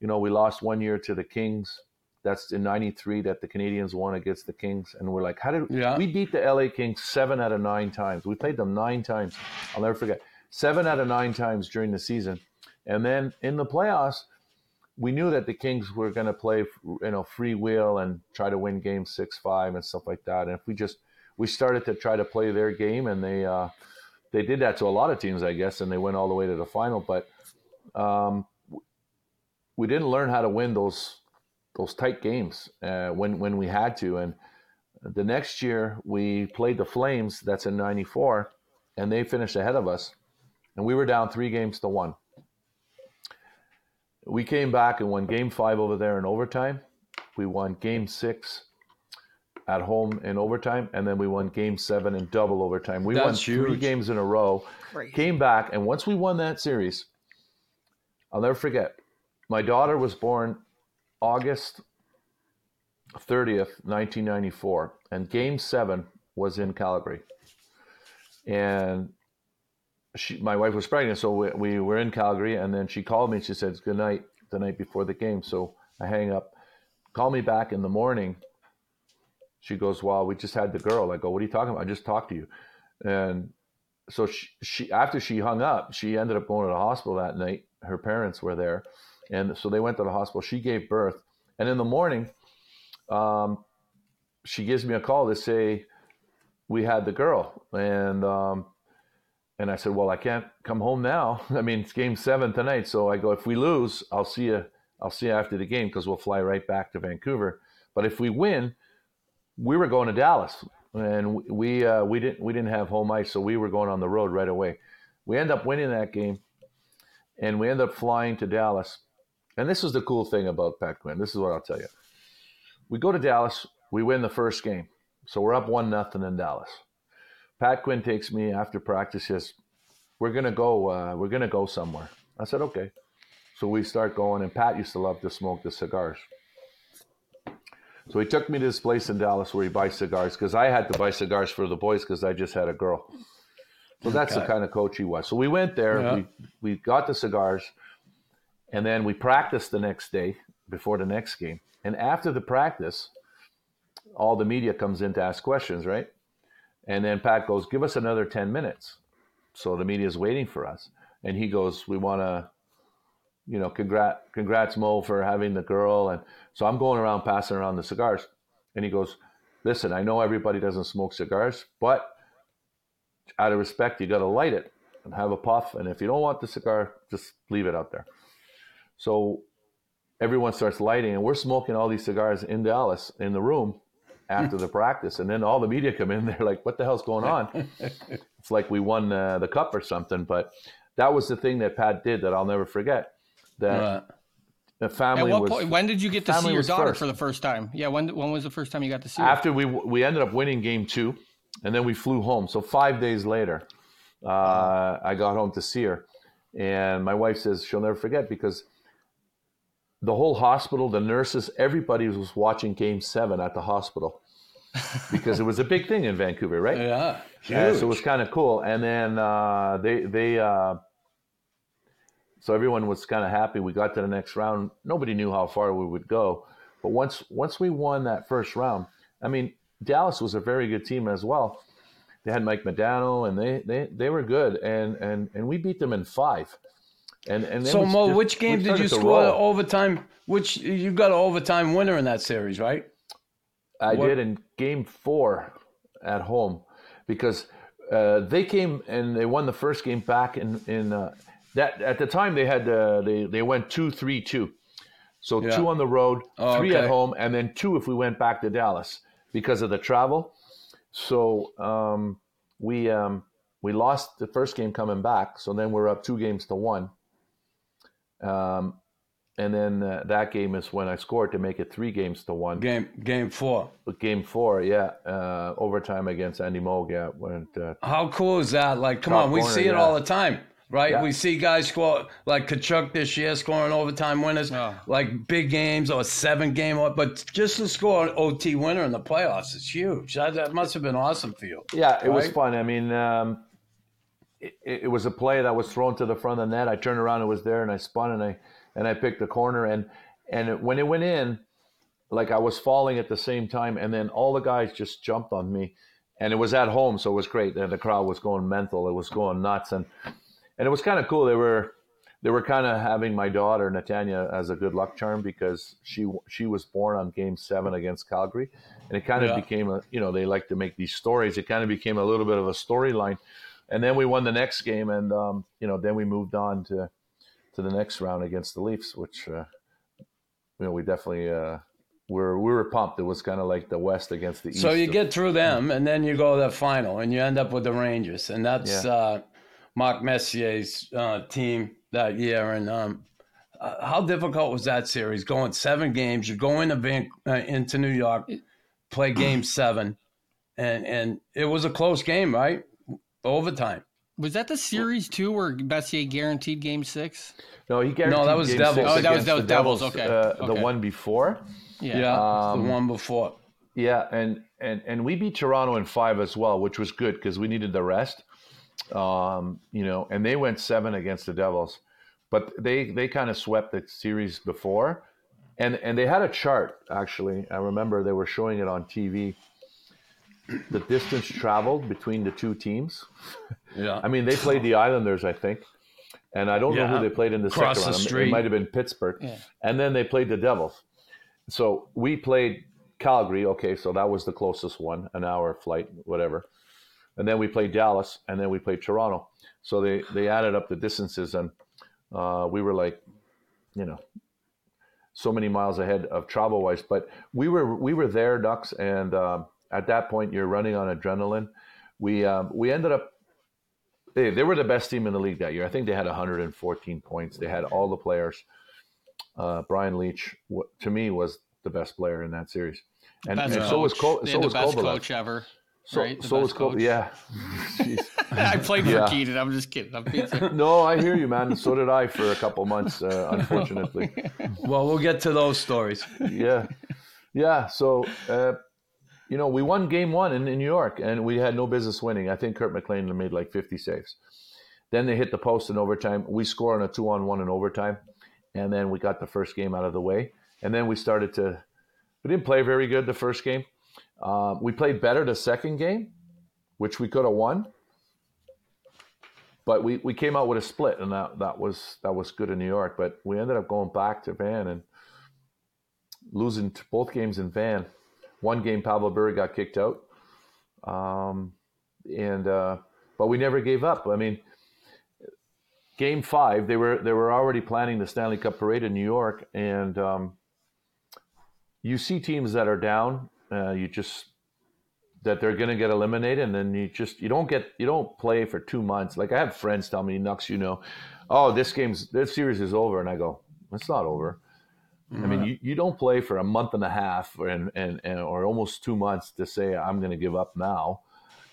you know, we lost one year to the Kings. That's in '93 that the Canadiens won against the Kings, and we're like, how did Yeah. we beat the LA Kings seven out of nine times? We played them nine times. I'll never forget seven out of nine times during the season, and then in the playoffs, we knew that the Kings were going to play, you know, free will and try to win game six, five, and stuff like that. And if we just we started to try to play their game, and they uh, they did that to a lot of teams, I guess, and they went all the way to the final. But um, we didn't learn how to win those those tight games uh, when when we had to. And the next year we played the Flames. That's in '94, and they finished ahead of us, and we were down three games to one. We came back and won Game Five over there in overtime. We won Game Six at home in overtime, and then we won Game Seven in double overtime. We won That's three games in a row. Came back, and once we won that series, I'll never forget. My daughter was born August 30th, 1994, and game seven was in Calgary. And she, my wife was pregnant, so we, we were in Calgary, and then she called me and she said, Good night the night before the game. So I hang up, call me back in the morning. She goes, Well, we just had the girl. I go, What are you talking about? I just talked to you. And so she, she after she hung up, she ended up going to the hospital that night. Her parents were there, and so they went to the hospital. She gave birth, and in the morning, um, she gives me a call to say we had the girl, and um, and I said, well, I can't come home now. I mean, it's game seven tonight, so I go. If we lose, I'll see you. I'll see you after the game because we'll fly right back to Vancouver. But if we win, we were going to Dallas, and we uh, we didn't we didn't have home ice, so we were going on the road right away. We end up winning that game, and we end up flying to Dallas. And this is the cool thing about Pat Quinn. This is what I'll tell you. We go to Dallas, we win the first game, so we're up one nothing in Dallas. Pat Quinn takes me after practice. Says, "We're gonna go. Uh, we're gonna go somewhere." I said, "Okay." So we start going, and Pat used to love to smoke the cigars. So he took me to this place in Dallas where he buys cigars because I had to buy cigars for the boys because I just had a girl. So that's the kind of coach he was. So we went there, Yeah. we, we got the cigars, and then we practiced the next day before the next game. And after the practice, all the media comes in to ask questions, right? And then Pat goes, Give us another 10 minutes. So the media is waiting for us. And he goes, We want to, you know, congrats, congrats, Mo, for having the girl. And so I'm going around passing around the cigars. And he goes, Listen, I know everybody doesn't smoke cigars, but out of respect, you got to light it and have a puff. And if you don't want the cigar, just leave it out there. So everyone starts lighting, and we're smoking all these cigars in Dallas in the room after the practice. And then all the media come in, they're like, what the hell's going on? it's like we won uh, the cup or something. But that was the thing that Pat did that I'll never forget. That Right. the family was point? When did you get to see your daughter first. for the first time? Yeah, when when was the first time you got to see her? after we we ended up winning game two, and then we flew home. So five days later, uh, I got home to see her, and my wife says she'll never forget because the whole hospital, the nurses, everybody was watching Game Seven at the hospital because it was a big thing in Vancouver, right? Yeah. Yeah, so it was kind of cool. And then uh, they they uh, so everyone was kind of happy. We got to the next round. Nobody knew how far we would go, but once once we won that first round, I mean, Dallas was a very good team as well. They had Mike Modano, and they they, they were good, and and and we beat them in five. And and So Mo, just- which game did you score overtime? Which you got an overtime winner in that series, right? I What- did in game four at home because uh, they came and they won the first game back in in uh, that at the time they had uh, they they went two three two, so Yeah. two on the road, Oh, three at home, and then two if we went back to Dallas because of the travel. So um, we um, we lost the first game coming back, so then we're up two games to one. Um, and then uh, that game is when I scored to make it three games to one. Game game four. But Game four, yeah, uh, overtime against Andy Moog, yeah, went uh, How cool is that? Like, come on, we corner, see it yeah. all the time, right? Yeah. We see guys score like Tkachuk this year scoring overtime winners, Oh. like big games or seven game, but just to score an OT winner in the playoffs is huge. That, that must have been awesome for you. yeah, it was fun. I mean, um, it, it was a play that was thrown to the front of the net. I turned around, it was there, and I spun and I and I picked the corner, and and it, when it went in, like I was falling at the same time, and then all the guys just jumped on me, and it was at home, so it was great. And the crowd was going mental, it was going nuts, and and it was kind of cool. They were they were kind of having my daughter Natanya as a good luck charm because she she was born on Game Seven against Calgary, and it kind of Yeah. became a you know they like to make these stories. It kind of became a little bit of a storyline, and then we won the next game, and um, you know then we moved on to to the next round against the Leafs, which uh, you know we definitely uh, were we were pumped. It was kind of like the West against the East. So you get through them, and then you go to the final, and you end up with the Rangers, and that's Yeah. uh, Mark Messier's uh, team that year. And um, uh, how difficult was that series? Going seven games, you go into Van- uh, into New York, play Game Seven, and and it was a close game, right? Overtime. Was that the series too, where Messier guaranteed Game Six? no, he guaranteed that was game Devils. six Oh, that was- against that was Devils, Devils, okay, uh, the one before. Yeah. Yeah, Um, the one before. Yeah, and and and we beat Toronto in five as well, which was good because we needed the rest. Um, you know, and they went seven against the Devils, but they they kind of swept the series before, and and they had a chart actually. I remember they were showing it on TV. The distance traveled between the two teams. Yeah. I mean, they played the Islanders, I think, and I don't know who they played in the Across second the round. street. It might have been Pittsburgh, Yeah. and then they played the Devils. So we played Calgary. Okay, so that was the closest one, an hour flight, whatever. And then we played Dallas, and then we played Toronto. So they they added up the distances, and uh, we were like, you know, so many miles ahead of travel wise. But we were we were there, Ducks, and um, at that point you're running on adrenaline. We um, we ended up. They, they were the best team in the league that year. I think they had 114 points. They had all the players. Uh, Brian Leetch, to me, was the best player in that series, and, and so was coach. Col- so was best Kovalev. coach ever. So, right? The so was best Col- coach. Yeah. I played for Yeah. Keenan. I'm just kidding. I'm. No, I hear you, man. So did I for a couple months, uh, unfortunately. Well, we'll get to those stories. yeah, yeah. So, uh, you know, we won game one in, in New York, and we had no business winning. I think Kirk McLean made like 50 saves. Then they hit the post in overtime. We score on a two on one in overtime, and then we got the first game out of the way. And then we started to. We didn't play very good the first game. Uh, we played better the second game, which we could have won. But we, we came out with a split, and that, that was that was good in New York. But we ended up going back to Van and losing both games in Van. One game, Pavel Bure got kicked out, um, and uh, but we never gave up. I mean, game five, they were they were already planning the Stanley Cup parade in New York, and um, you see teams that are down, uh, you just that they're going to get eliminated, and then you just you don't get you don't play for two months. Like I have friends tell me, Nux, you know, oh this game's this series is over, and I go, it's not over. I mean, you, you don't play for a month and a half or, and, and, and or almost two months to say I'm going to give up now.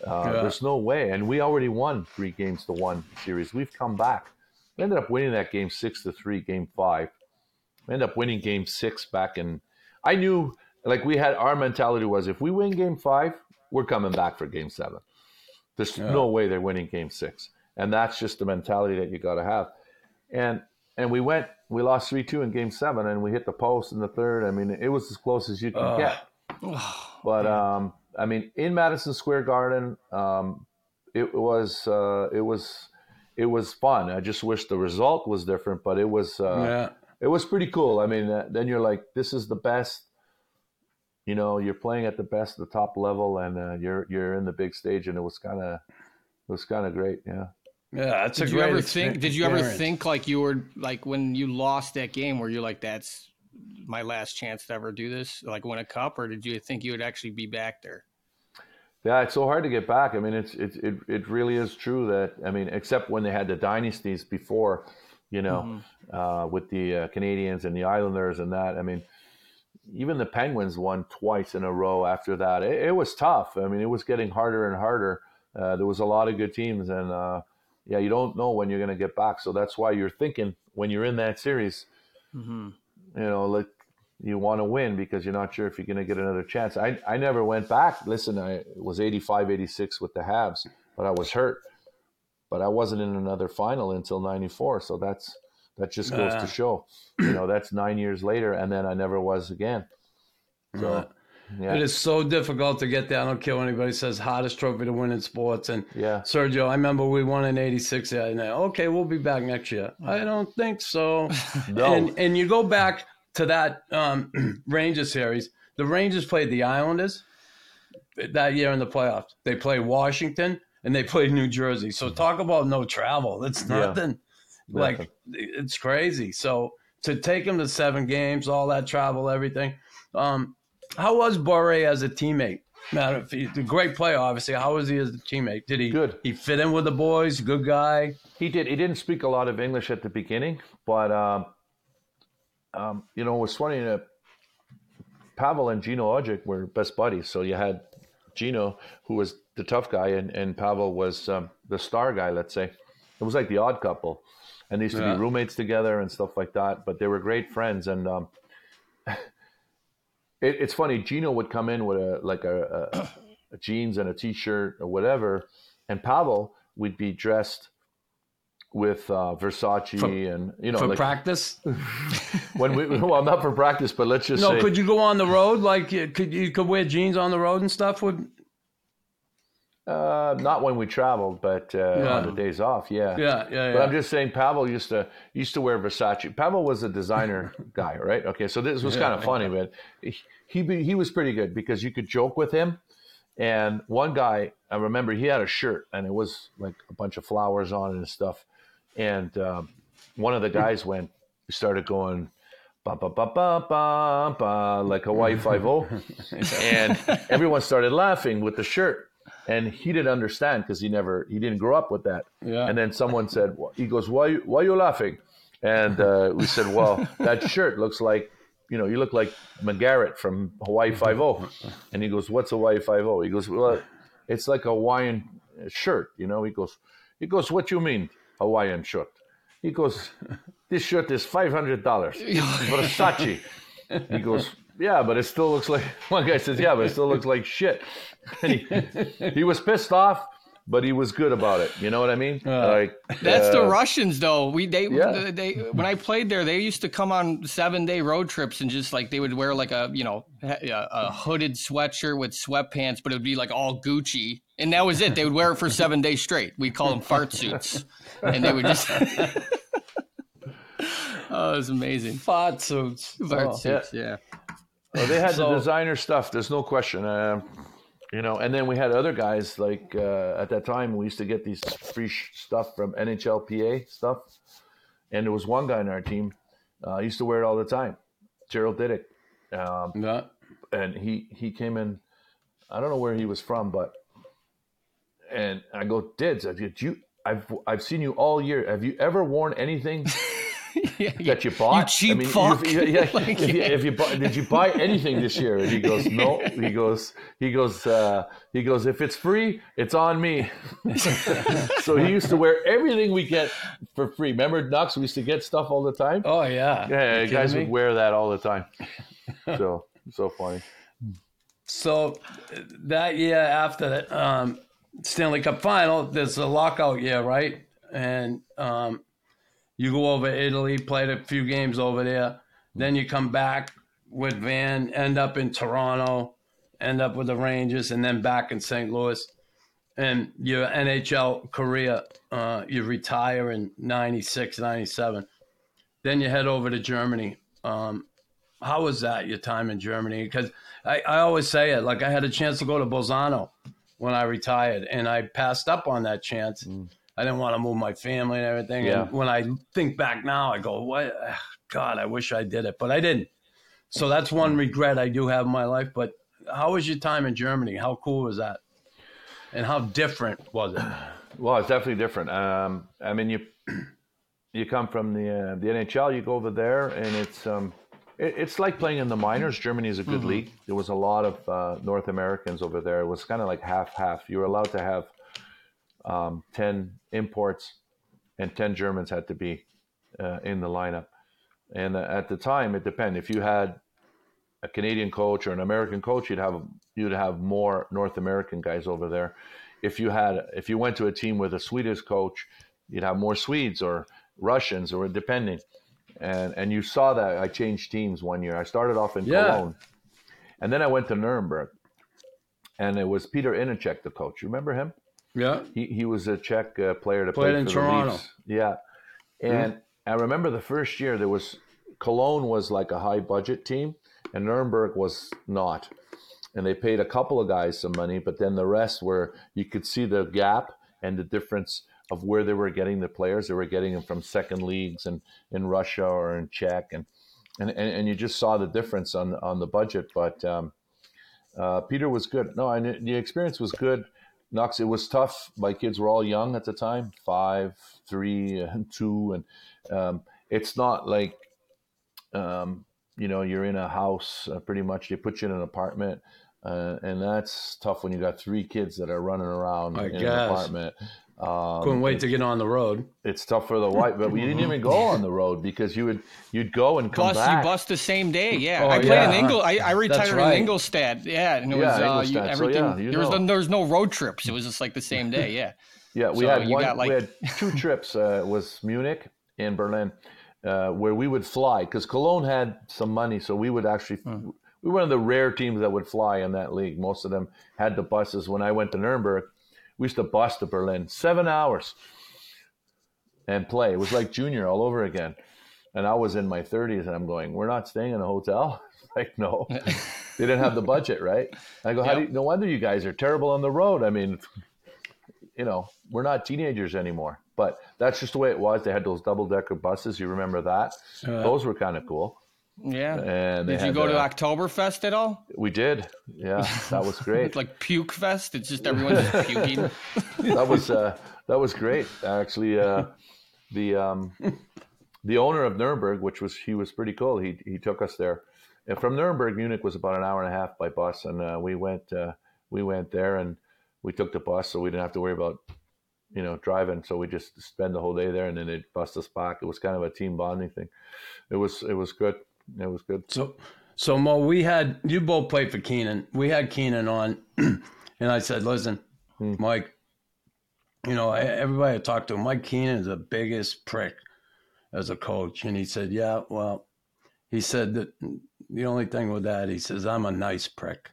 Uh, Yeah. There's no way, and we already won three games to one series. We've come back. We ended up winning that game six to three, game five. We ended up winning game six back in. I knew, like we had our mentality was if we win game five, we're coming back for game seven. There's no way they're winning game six, and that's just the mentality that you got to have. And and we went. We lost three two in Game Seven, and we hit the post in the third. I mean, it was as close as you could get. But um, I mean, in Madison Square Garden, um, it was uh, it was it was fun. I just wish the result was different, but it was uh, yeah. it was pretty cool. I mean, uh, then you're like, this is the best. You know, you're playing at the best, the top level, and uh, you're you're in the big stage, and it was kind of it was kind of great. Yeah. Yeah, that's Did a you great ever think? Did you ever think like you were like when you lost that game, where you're like, "That's my last chance to ever do this, like win a cup," or did you think you would actually be back there? Yeah, it's so hard to get back. I mean, it's it it, it really is true that I mean, except when they had the dynasties before, you know, uh, with the uh, Canadiens and the Islanders and that. I mean, even the Penguins won twice in a row after that. It, it was tough. I mean, it was getting harder and harder. Uh, there was a lot of good teams, and uh, yeah, you don't know when you're going to get back. So that's why you're thinking when you're in that series, Mm-hmm. you know, like you want to win because you're not sure if you're going to get another chance. I, I never went back. Listen, I was 85, 86 with the Habs, but I was hurt. But I wasn't in another final until 94. So that's, that just goes Ah. to show, you know, that's nine years later. And then I never was again. So, yeah. It is so difficult to get there. I don't care what anybody says, hardest trophy to win in sports. And Yeah. Sergio, I remember we won in '86. Yeah, and, uh, okay, we'll be back next year. I don't think so. No. And and you go back to that um, Rangers series. The Rangers played the Islanders that year in the playoffs. They played Washington and they played New Jersey. So talk about no travel. Yeah. nothing. Like it's crazy. So to take him to seven games, all that travel, everything. Um, how was Bure as a teammate? Matter if he's a great player, obviously. How was he as a teammate? Did he Good. He fit in with the boys. Good guy. He did. He didn't speak a lot of English at the beginning, but um, um, you know, it was funny that Pavel and Gino Odjick were best buddies. So you had Gino, who was the tough guy, and, and Pavel was um, the star guy. Let's say it was like the odd couple, and they used to be roommates together and stuff like that. But they were great friends, and um, it, it's funny. Gino would come in with a like a, a, a jeans and a t-shirt or whatever, and Pavel would be dressed with uh, Versace For- and you know for like practice. when we well not for practice, but let's just No, say could you go on the road? Like, could you could wear jeans on the road and stuff? Would uh, not when we traveled, but uh, Yeah. on the days off, yeah. yeah, yeah, But. I'm just saying, Pavel used to used to wear Versace. Pavel was a designer guy, right? Okay, so this was kind of funny, but he he he was pretty good because you could joke with him. And one guy, I remember, he had a shirt and it was like a bunch of flowers on it and stuff. And um, one of the guys went, started going, ba ba ba ba ba ba, like Hawaii Five O, and everyone started laughing with the shirt. And he didn't understand because he never, he didn't grow up with that. Yeah. And then someone said, he goes, why, why are you laughing? And uh, we said, well, that shirt looks like, you know, you look like McGarrett from Hawaii Five O. And he goes, what's Hawaii Five O? He goes, well, it's like a Hawaiian shirt, you know. He goes, he goes, what you mean Hawaiian shirt? He goes, this shirt is five hundred dollars, Versace. He goes, yeah, but it still looks like. One guy says, yeah, but it still looks like shit. And he, he was pissed off, but he was good about it. You know what I mean? like That's the uh, Russians, though. We they Yeah. they when I played there, they used to come on seven day road trips and just like they would wear like a you know a, a hooded sweatshirt with sweatpants, but it would be like all Gucci, and that was it. They would wear it for seven days straight. We call them fart suits, and they would just. oh, it was amazing. Fart suits. Fart Oh. suits, yeah. Well, they had So- the designer stuff. There's no question. Um, you know, and then we had other guys like uh, at that time we used to get these free sh- stuff from NHLPA stuff, and there was one guy in our team uh, used to wear it all the time, Gerald Diduck, um, Yeah. and he he came in. I don't know where he was from, but and I go, Dids, have you, you I've I've seen you all year. Have you ever worn anything yeah, that you bought? cheap you- fuck. you- yeah, Like, if, you, if you buy, did you buy anything this year? And he goes, no. He goes, he goes, uh, he goes. If it's free, it's on me. so he used to wear everything we get for free. Remember, Knox? We used to get stuff all the time. Oh yeah. yeah, You guys would wear that all the time. So so funny. So that year after the um, Stanley Cup final, there's a lockout year, right? And um, You go over Italy, played a few games over there. Then you come back with Van, end up in Toronto, end up with the Rangers, and then back in St. Louis. And your NHL career, uh, you retire in 96, 97. Then you head over to Germany. Um, how was that, your time in Germany? Because I, I always say it, like I had a chance to go to Bolzano when I retired, and I passed up on that chance. I didn't want to move my family and everything. Yeah. And when I think back now, I go, "What? God, I wish I did it, but I didn't." So that's one regret I do have in my life. But how was your time in Germany? How cool was that? And how different was it? Well, it's definitely different. Um, I mean, you you come from the uh, the NHL, you go over there, and it's um, it, it's like playing in the minors. Germany is a good league. There was a lot of uh, North Americans over there. It was kind of like half half. You were allowed to have um, ten imports, and ten Germans had to be uh, in the lineup. And uh, at the time, it depended. If you had a Canadian coach or an American coach, you'd have you'd have more North American guys over there. If you had if you went to a team with a Swedish coach, you'd have more Swedes or Russians or depending. And and you saw that I changed teams one year. I started off in Yeah. Cologne, and then I went to Nuremberg, and it was Peter Ihnacak, the coach. You remember him? Yeah, He he was a Czech uh, player that Played played in for Toronto. Yeah, and I remember the first year there was Cologne was like a high budget team, and Nuremberg was not. And they paid a couple of guys some money, but then the rest were you could see the gap and the difference of where they were getting the players. They were getting them from second leagues and in Russia or in Czech, and and, and, and you just saw the difference on on the budget. But um, uh, Peter was good. No, and the experience was good. Knox, it was tough. My kids were all young at the time, five, three, and two, and um, it's not like um, you know you're in a house. Uh, pretty much, they put you in an apartment, uh, and that's tough when you got three kids that are running around I in an apartment. Um, couldn't wait to get on the road. it's tough for the white, but we didn't even go on the road because you would you'd go and come Bus, you back. bust the same day. Yeah, Oh, I played yeah. in Ingol. I, I retired right. in Ingolstadt. Yeah, and it Yeah, was uh, Ingolstadt. you, So, everything. yeah, you there was know. no, there was no road trips. It was just like the same day. Yeah. Yeah, we So had you one. got, like- we had two trips. Uh, it was Munich and Berlin, uh, where we would fly because Cologne had some money, so we would actually. Hmm. We were one of the rare teams that would fly in that league. Most of them had the buses. When I went to Nuremberg, we used to bus to Berlin seven hours and play. It was like junior all over again. And I was in my 30s, and I'm going, "We're not staying in a hotel." like, no, they didn't have the budget, right? I go, "How do you, no wonder you guys are terrible on the road." I mean, you know, we're not teenagers anymore. But that's just the way it was. They had those double decker buses. You remember that? Uh-huh. those were kind of cool. Yeah. And Did you go to uh, Oktoberfest at all? We did. Yeah, that was great. It's like puke fest. It's just everyone's just puking. that was uh, that was great. Actually, uh, the um, the owner of Nuremberg, which was he was pretty cool. He he took us there. And from Nuremberg, Munich was about an hour and a half by bus, and uh, we went uh, we went there and we took the bus, so we didn't have to worry about you know driving. So we just spend the whole day there, and then they bust us back. It was kind of a team bonding thing. It was it was good. It was good. So, so Mo, we had you both played for Keenan. We had Keenan on, and I said, "Listen, hmm. Mike, you know everybody I talked to, Mike Keenan is the biggest prick as a coach." And he said, "Yeah, well," he said that the only thing with that, he says, "I'm a nice prick,"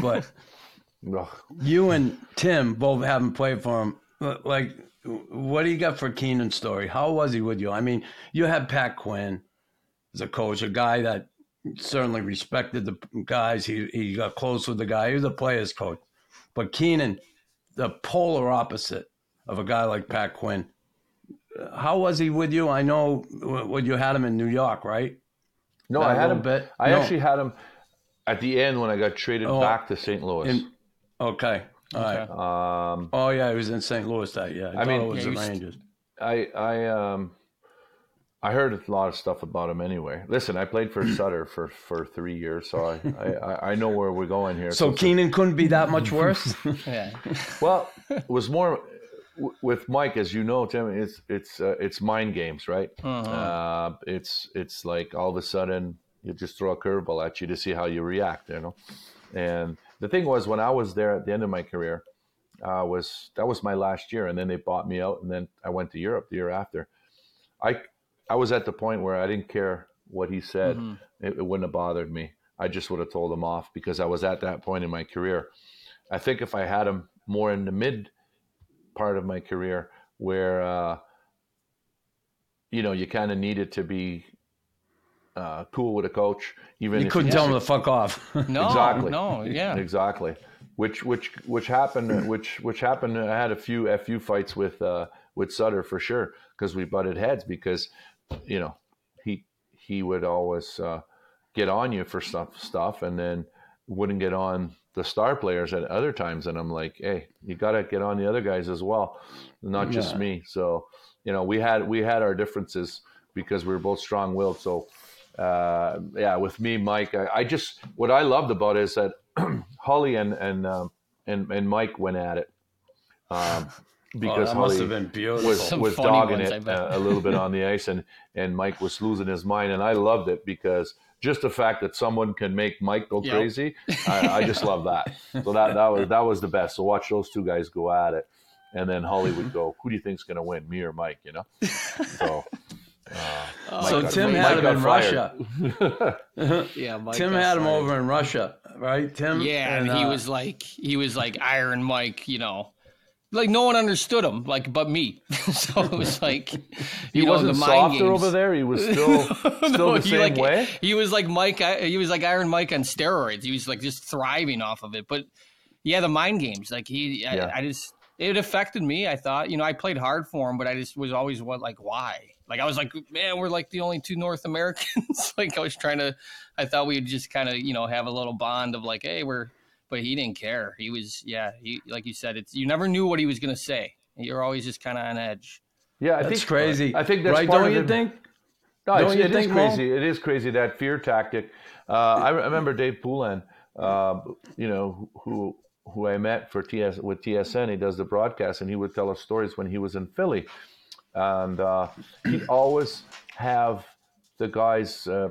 but you and Tim both haven't played for him. Like, what do you got for Keenan's story? How was he with you? I mean, you had Pat Quinn as a coach, a guy that certainly respected the guys. He he got close with the guy. He was a player's coach. But Keenan, the polar opposite of a guy like Pat Quinn. How was he with you? I know when you had him in New York, right? No, That I had him. bit? I No. actually had him at the end when I got traded Oh. back to St. Louis. In, okay. All right. um, Oh yeah, he was in St. Louis that year. I, I mean- it was Yeah, the he was- Rangers. I I um I heard a lot of stuff about him anyway. Listen, I played for Sutter for, for three years, so I, I, I- I know where we're going here. So Keenan couldn't be that much worse. Yeah. well, it was more with Mike, as you know, Tim. It's it's uh, it's mind games, right? Uh, it's it's like all of a sudden you just throw a curveball at you to see how you react, you know. And the thing was, when I was there at the end of my career, uh, was that was my last year, and then they bought me out, and then I went to Europe the year after. I I was at the point where I didn't care what he said. Mm-hmm. It, it wouldn't have bothered me. I just would have told him off because I was at that point in my career. I think if I had him more in the mid part of my career where uh, you know you kind of needed to be uh, cool with a coach, even You if couldn't tell him to fuck off. No, exactly. no, yeah. exactly. Which which which happened which which happened. I had a few fu fights with uh, with Sutter for sure because we butted heads because you know he he would always uh, get on you for stuff stuff and then wouldn't get on the star players at other times. And I'm like hey you got to get on the other guys as well not just Yeah. me. So you know we had we had our differences because we were both strong willed so uh, yeah, with me, Mike, I, I just what I loved about it is that Hully and and um, and and Mike went at it. Um, because that Hully been was Some was dogging ones, it uh, a little bit on the ice, and and Mike was losing his mind, and I loved it because just the fact that someone can make Mike go Yep. crazy, I, I just love that. So that that was that was the best. So watch those two guys go at it, and then Hully would go, "Who do you think's going to win, me or Mike?" You know, so. so got- Tim Mike had him in fired. Russia. Yeah, Mike Tim got had him fired. over in Russia, right? Tim. Yeah, and, he uh, was like, he was like Iron Mike, you know, like no one understood him, like but me. so it was like, He know, wasn't the mind softer games. over there. He was still still No, the he same like, way. He was like Mike. He was like Iron Mike on steroids. He was like just thriving off of it. But yeah, the mind games. Like he, I, I just it affected me. I thought, you know, I played hard for him, but I just was always what like why. Like I was like, man, we're like the only two North Americans. like I was trying to. I thought we'd just kind of you know have a little bond of like, hey, we're. But he didn't care. He was yeah. He like you said, it's you never knew what he was gonna say. You're always just kind of on edge. Yeah, I That's think crazy. I think that's right. part Don't of you it. think? No, it's, Don't you it is think, Mo? crazy. It is crazy that fear tactic. Uh, I remember Dave Poulin, uh, you know, who who I met for TS with TSN. He does the broadcast, and he would tell us stories when he was in Philly, and uh, he'd always have the guys, uh,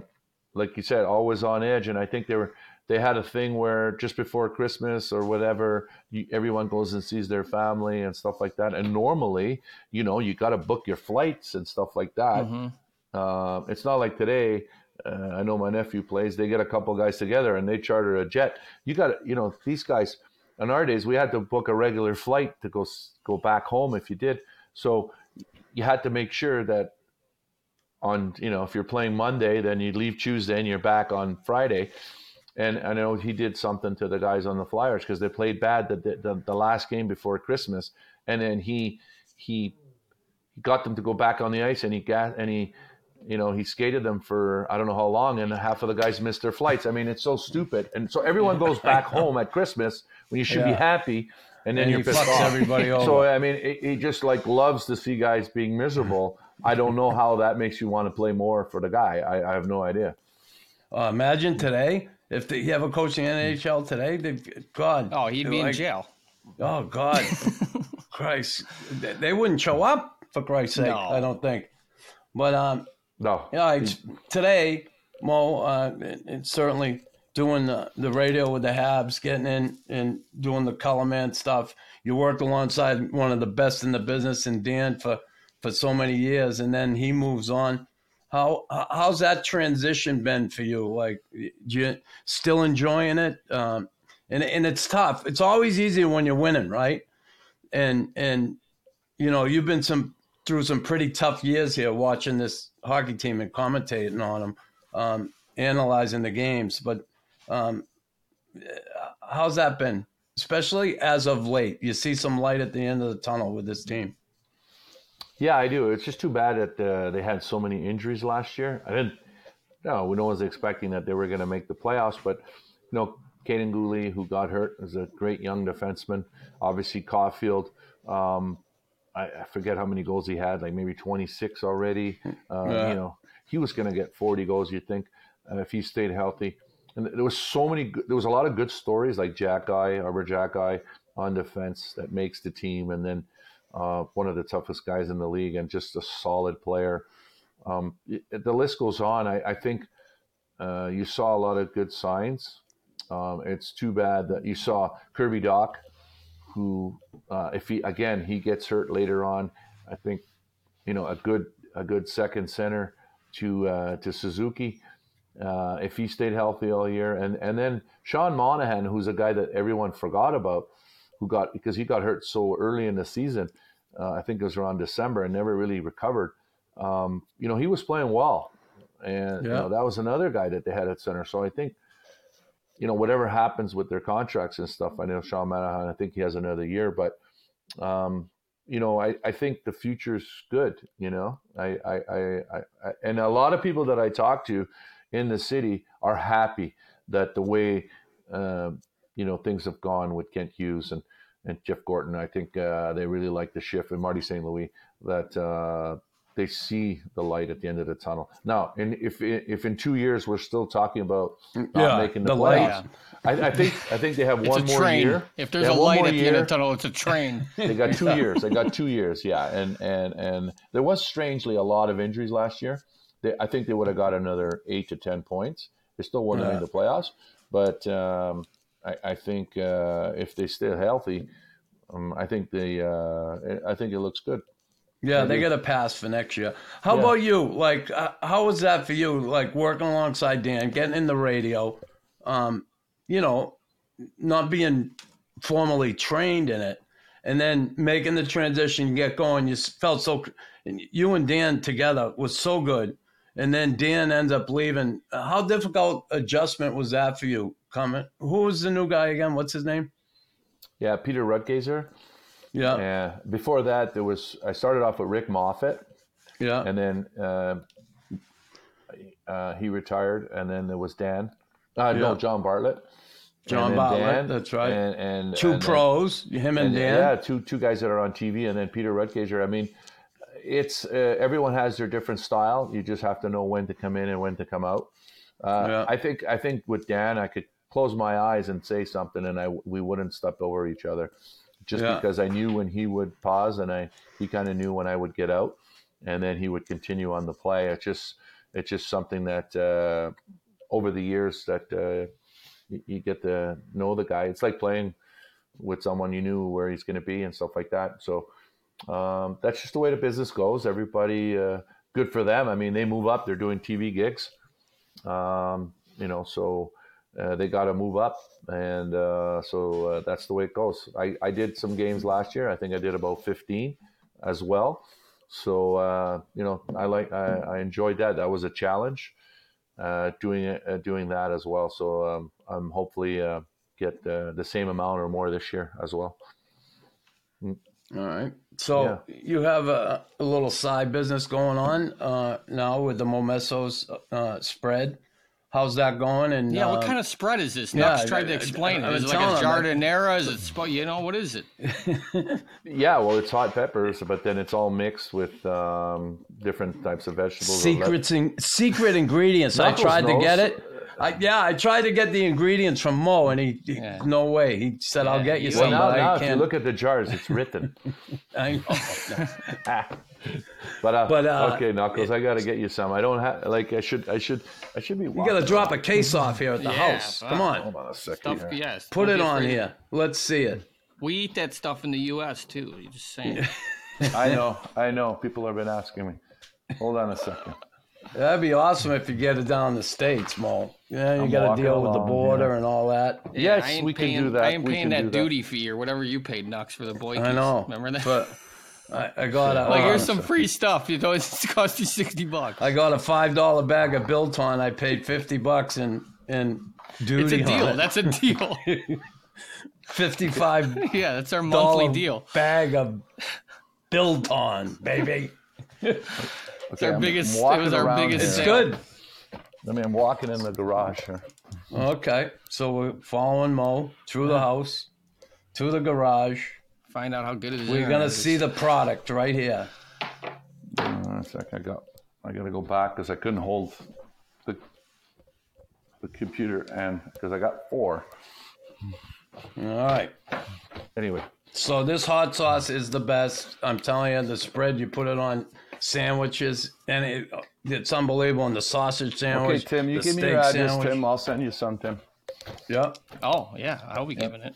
like you said, always on edge. And I think they were they had a thing where just before Christmas or whatever, you, everyone goes and sees their family and stuff like that. And normally, you know, you got to book your flights and stuff like that. Mhm. Uh, it's not like today. Uh, I know my nephew plays. They get a couple guys together and they charter a jet. You got, to, you know, these guys. In our days, we had to book a regular flight to go go back home if you did. So you had to make sure that on, you know, if you're playing Monday, then you leave Tuesday and you're back on Friday. And I know he did something to the guys on the Flyers because they played bad the, the the last game before Christmas, and then he he he got them to go back on the ice and he got and he you know he skated them for I don't know how long and half of the guys missed their flights. I mean it's so stupid and so everyone goes back home at Christmas when you should be happy and then And you're he pissed fucks off. everybody over. So I mean he just like loves to see guys being miserable. I don't know how that makes you want to play more for the guy. I, I have no idea. Uh, imagine today if they, you have a coach in the NHL today. They, God. Oh, he'd be in jail. Oh God, Christ, they, they wouldn't show up for Christ's sake. No. I don't think. But um, No. Yeah, it's, today, Mo, uh, it, it's certainly doing the, the radio with the Habs, getting in and doing the color man stuff. You worked alongside one of the best in the business, and Dan for for so many years, and then he moves on. How how's that transition been for you? Like, you still enjoying it? Um, and and it's tough. It's always easier when you're winning, right? And and you know you've been some through some pretty tough years here watching this hockey team and commentating on them, um, analyzing the games. But um, how's that been? Especially as of late, you see some light at the end of the tunnel with this team. Yeah, I do. It's just too bad that uh, they had so many injuries last year. I didn't. No, no one's expecting that they were going to make the playoffs, but you know, Kaiden Guhle, who got hurt, is a great young defenseman. Obviously, Caulfield. Um, I, I forget how many goals he had, like maybe 26 already. Uh, Yeah. You know, he was going to get 40 goals. You think uh, if he stayed healthy. And there was so many. There was a lot of good stories, like Xhekaj, Arbor Jack Guy on defense that makes the team, and then uh, one of the toughest guys in the league and just a solid player. Um, the list goes on. I, I think uh, you saw a lot of good signs. Um, it's too bad that you saw Kirby Dach, who, uh, if he again he gets hurt later on, I think you know a good a good second center to uh, to Suzuki. Uh, if he stayed healthy all year, and and then Sean Monahan, who's a guy that everyone forgot about, who got because he got hurt so early in the season, uh, I think it was around December and never really recovered. Um, you know, he was playing well, and you know that was another guy that they had at center. So I think, you know, whatever happens with their contracts and stuff, I know Sean Monahan. I think he has another year, but um, you know, I, I think the future's good. You know, I, I, I, I, I and a lot of people that I talk to in the city are happy that the way uh, you know things have gone with Kent Hughes and and Jeff Gorton. I think uh, they really like the shift and Marty St. Louis that uh, they see the light at the end of the tunnel. Now, and if if in two years we're still talking about not Yeah, making the, the light. playoffs, I, I think I think they have It's one a more train. year. If there's a light more at the end of the tunnel, it's a train. They got two years. They got two years. Yeah, and and and there was strangely a lot of injuries last year. They, I think they would have got another eight to ten points. They still wouldn't have Yeah. made the playoffs, but um, I, I think uh, if they stay healthy, um, I think they. Uh, I think it looks good. Yeah, they got a pass for next year. How Yeah. about you? Like, uh, how was that for you? Like working alongside Dan, getting in the radio, um, you know, not being formally trained in it, and then making the transition, get going. You felt so. You and Dan together was so good, and then Dan ends up leaving. How difficult adjustment was that for you? Coming, who was the new guy again? What's his name? Yeah, Peter Rutgazer. Yeah, Yeah. Before that, there was. I started off with Rick Moffat, yeah, and then uh, uh, he retired, and then there was Dan. Uh, Yeah. No, John Bartlett. John then Bartlett, that's right. And, and two and then- pros, him and, and, Dan. Yeah, two two guys that are on TV, and then Peter Rutgazer. I mean, it's uh, everyone has their different style. You just have to know when to come in and when to come out. Uh, Yeah. I think I think with Dan, I could close my eyes and say something, and I we wouldn't step over each other, just Yeah. because I knew when he would pause, and I he kind of knew when I would get out, and then he would continue on the play. It's just it's just something that uh, over the years that uh, you, you get to know the guy. It's like playing with someone you knew where he's going to be and stuff like that. So um, that's just the way the business goes. Everybody, uh, good for them. I mean, they move up. They're doing TV gigs, um, you know, so uh, they got to move up, and uh, so uh, that's the way it goes. I, I did some games last year. I think I did about fifteen as well. So uh, you know, I like I, I enjoyed that. That was a challenge uh, doing it, uh, doing that as well. So um, I'm hopefully uh, get uh, the same amount or more this year as well. All right. So you have a, a little side business going on uh, now with the Momesso's uh, spread. How's that going? And Yeah, uh, what kind of spread is this? yeah, Nux tried I- to explain I- I it. Is it was like a jardinera? Is it, spo- you know, what is it? Yeah, well, it's hot peppers, but then it's all mixed with um, different types of vegetables. secrets and secret ingredients? I Knuckles tried to get it. I, yeah, I tried to get the ingredients from Mo, and he, he- Yeah. no way. He said, "I'll get you you- Well, some." now, but now I if you look at the jars, it's written. I, but uh, But, uh, okay, Knuckles, I got to get you some. I don't have like I should. I should. I should be. you got to drop a case off here at the Yeah, house. wow. Come on, Hold on a second. Stuff, here. yes. put it on here. Let's see it. We eat that stuff in the U.S. too. You're just saying. I know. I know. People have been asking me. Hold on a second. That'd be awesome if you get it down the states, Mo. Yeah, you I'm got to walking deal with the along, border yeah. and all that. Yes, I ain't we can paying, do that. I ain't We paying can that do that. duty fee or whatever you paid Nux for the boy. I know. Remember that? But I, I got a like, uh, here's some free stuff. You know, it's cost you sixty bucks. I got a five dollar bag of biltong. I paid fifty bucks in in duty. It's a deal. That's a deal. fifty five yeah, that's our monthly deal. bag of biltong, baby. It's our I'm biggest. It was our biggest. It's here. sale. good. I mean, I'm walking in the garage here. Okay, so we're following Mo through the house, to the garage. Find out how good it is. We're gonna see the product right here. Hold on a sec. I got. I got to go back because I couldn't hold the the computer and because I got four. All right. Anyway, So this hot sauce is the best. I'm telling you, the spread you put it on sandwiches, and it, it's unbelievable. And the sausage sandwich. okay, sandwich. Tim, you the give me steak your address, sandwich. Tim. I'll send you some, Tim. Yep. Oh yeah, I'll be giving it.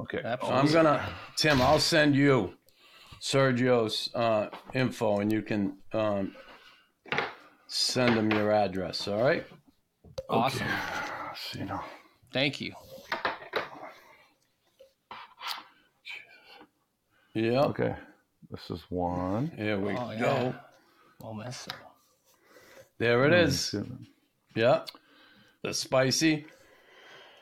Okay. Absolutely. I'm gonna, Tim. I'll send you Sergio's uh, info, and you can um, send him your address. All right. Awesome. You know. Thank you. Yeah. Okay. This is one. Here we Oh, yeah. go. Well, mess There it is. Yeah. The spicy.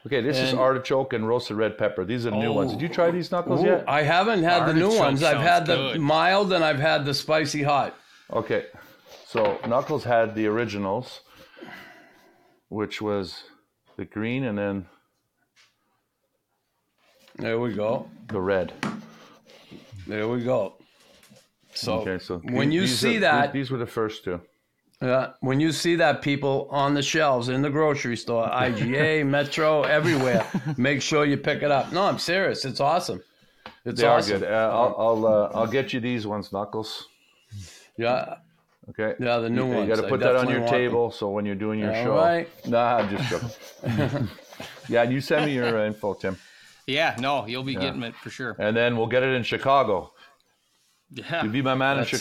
Okay, this is artichoke and roasted red pepper. These are the new ones. Did you try oh, these knuckles Ooh, yet? I haven't had the new ones. I've had the good. mild and I've had the spicy hot. Okay, so Knuckles had the originals, which was the green and then There we go. the red. There we go. So, Okay, so when the- you these see are- that, these were the first two. Uh, when you see that people on the shelves in the grocery store, IGA, Metro, everywhere, make sure you pick it up. No, I'm serious. It's awesome. It's They awesome. are good. Uh, I'll I'll, uh, I'll get you these ones, Knuckles. Yeah. Okay. Yeah, the new you, ones. You got to I put that on your want them. table so when you're doing your All show. right. Nah, I'm just joking. yeah, and you send me your uh, info, Tim, Yeah, no, you'll be getting it for sure. and then we'll get it in Chicago. Yeah, You be my man That's in it.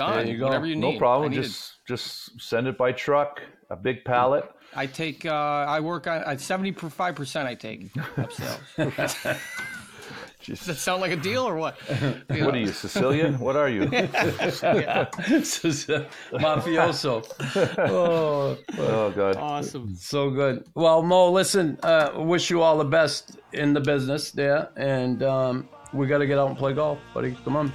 Chicago. done. There you go. Whatever you need. No problem. need it. Just just send it by truck, a big pallet. I take. Uh, I work on. At seventy five percent. I take upsells. Does that sound like a deal or what? What are you, Sicilian? What are you? This mafioso. oh, Oh God. Awesome. so good. Well, Mo, listen, uh, wish you all the best in the business there. And um, we got to get out and play golf, buddy. Come on.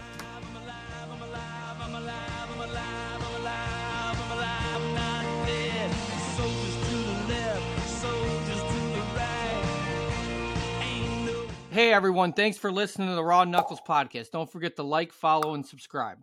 Hey everyone, thanks for listening to the Raw Knuckles podcast. Don't forget to like, follow, and subscribe.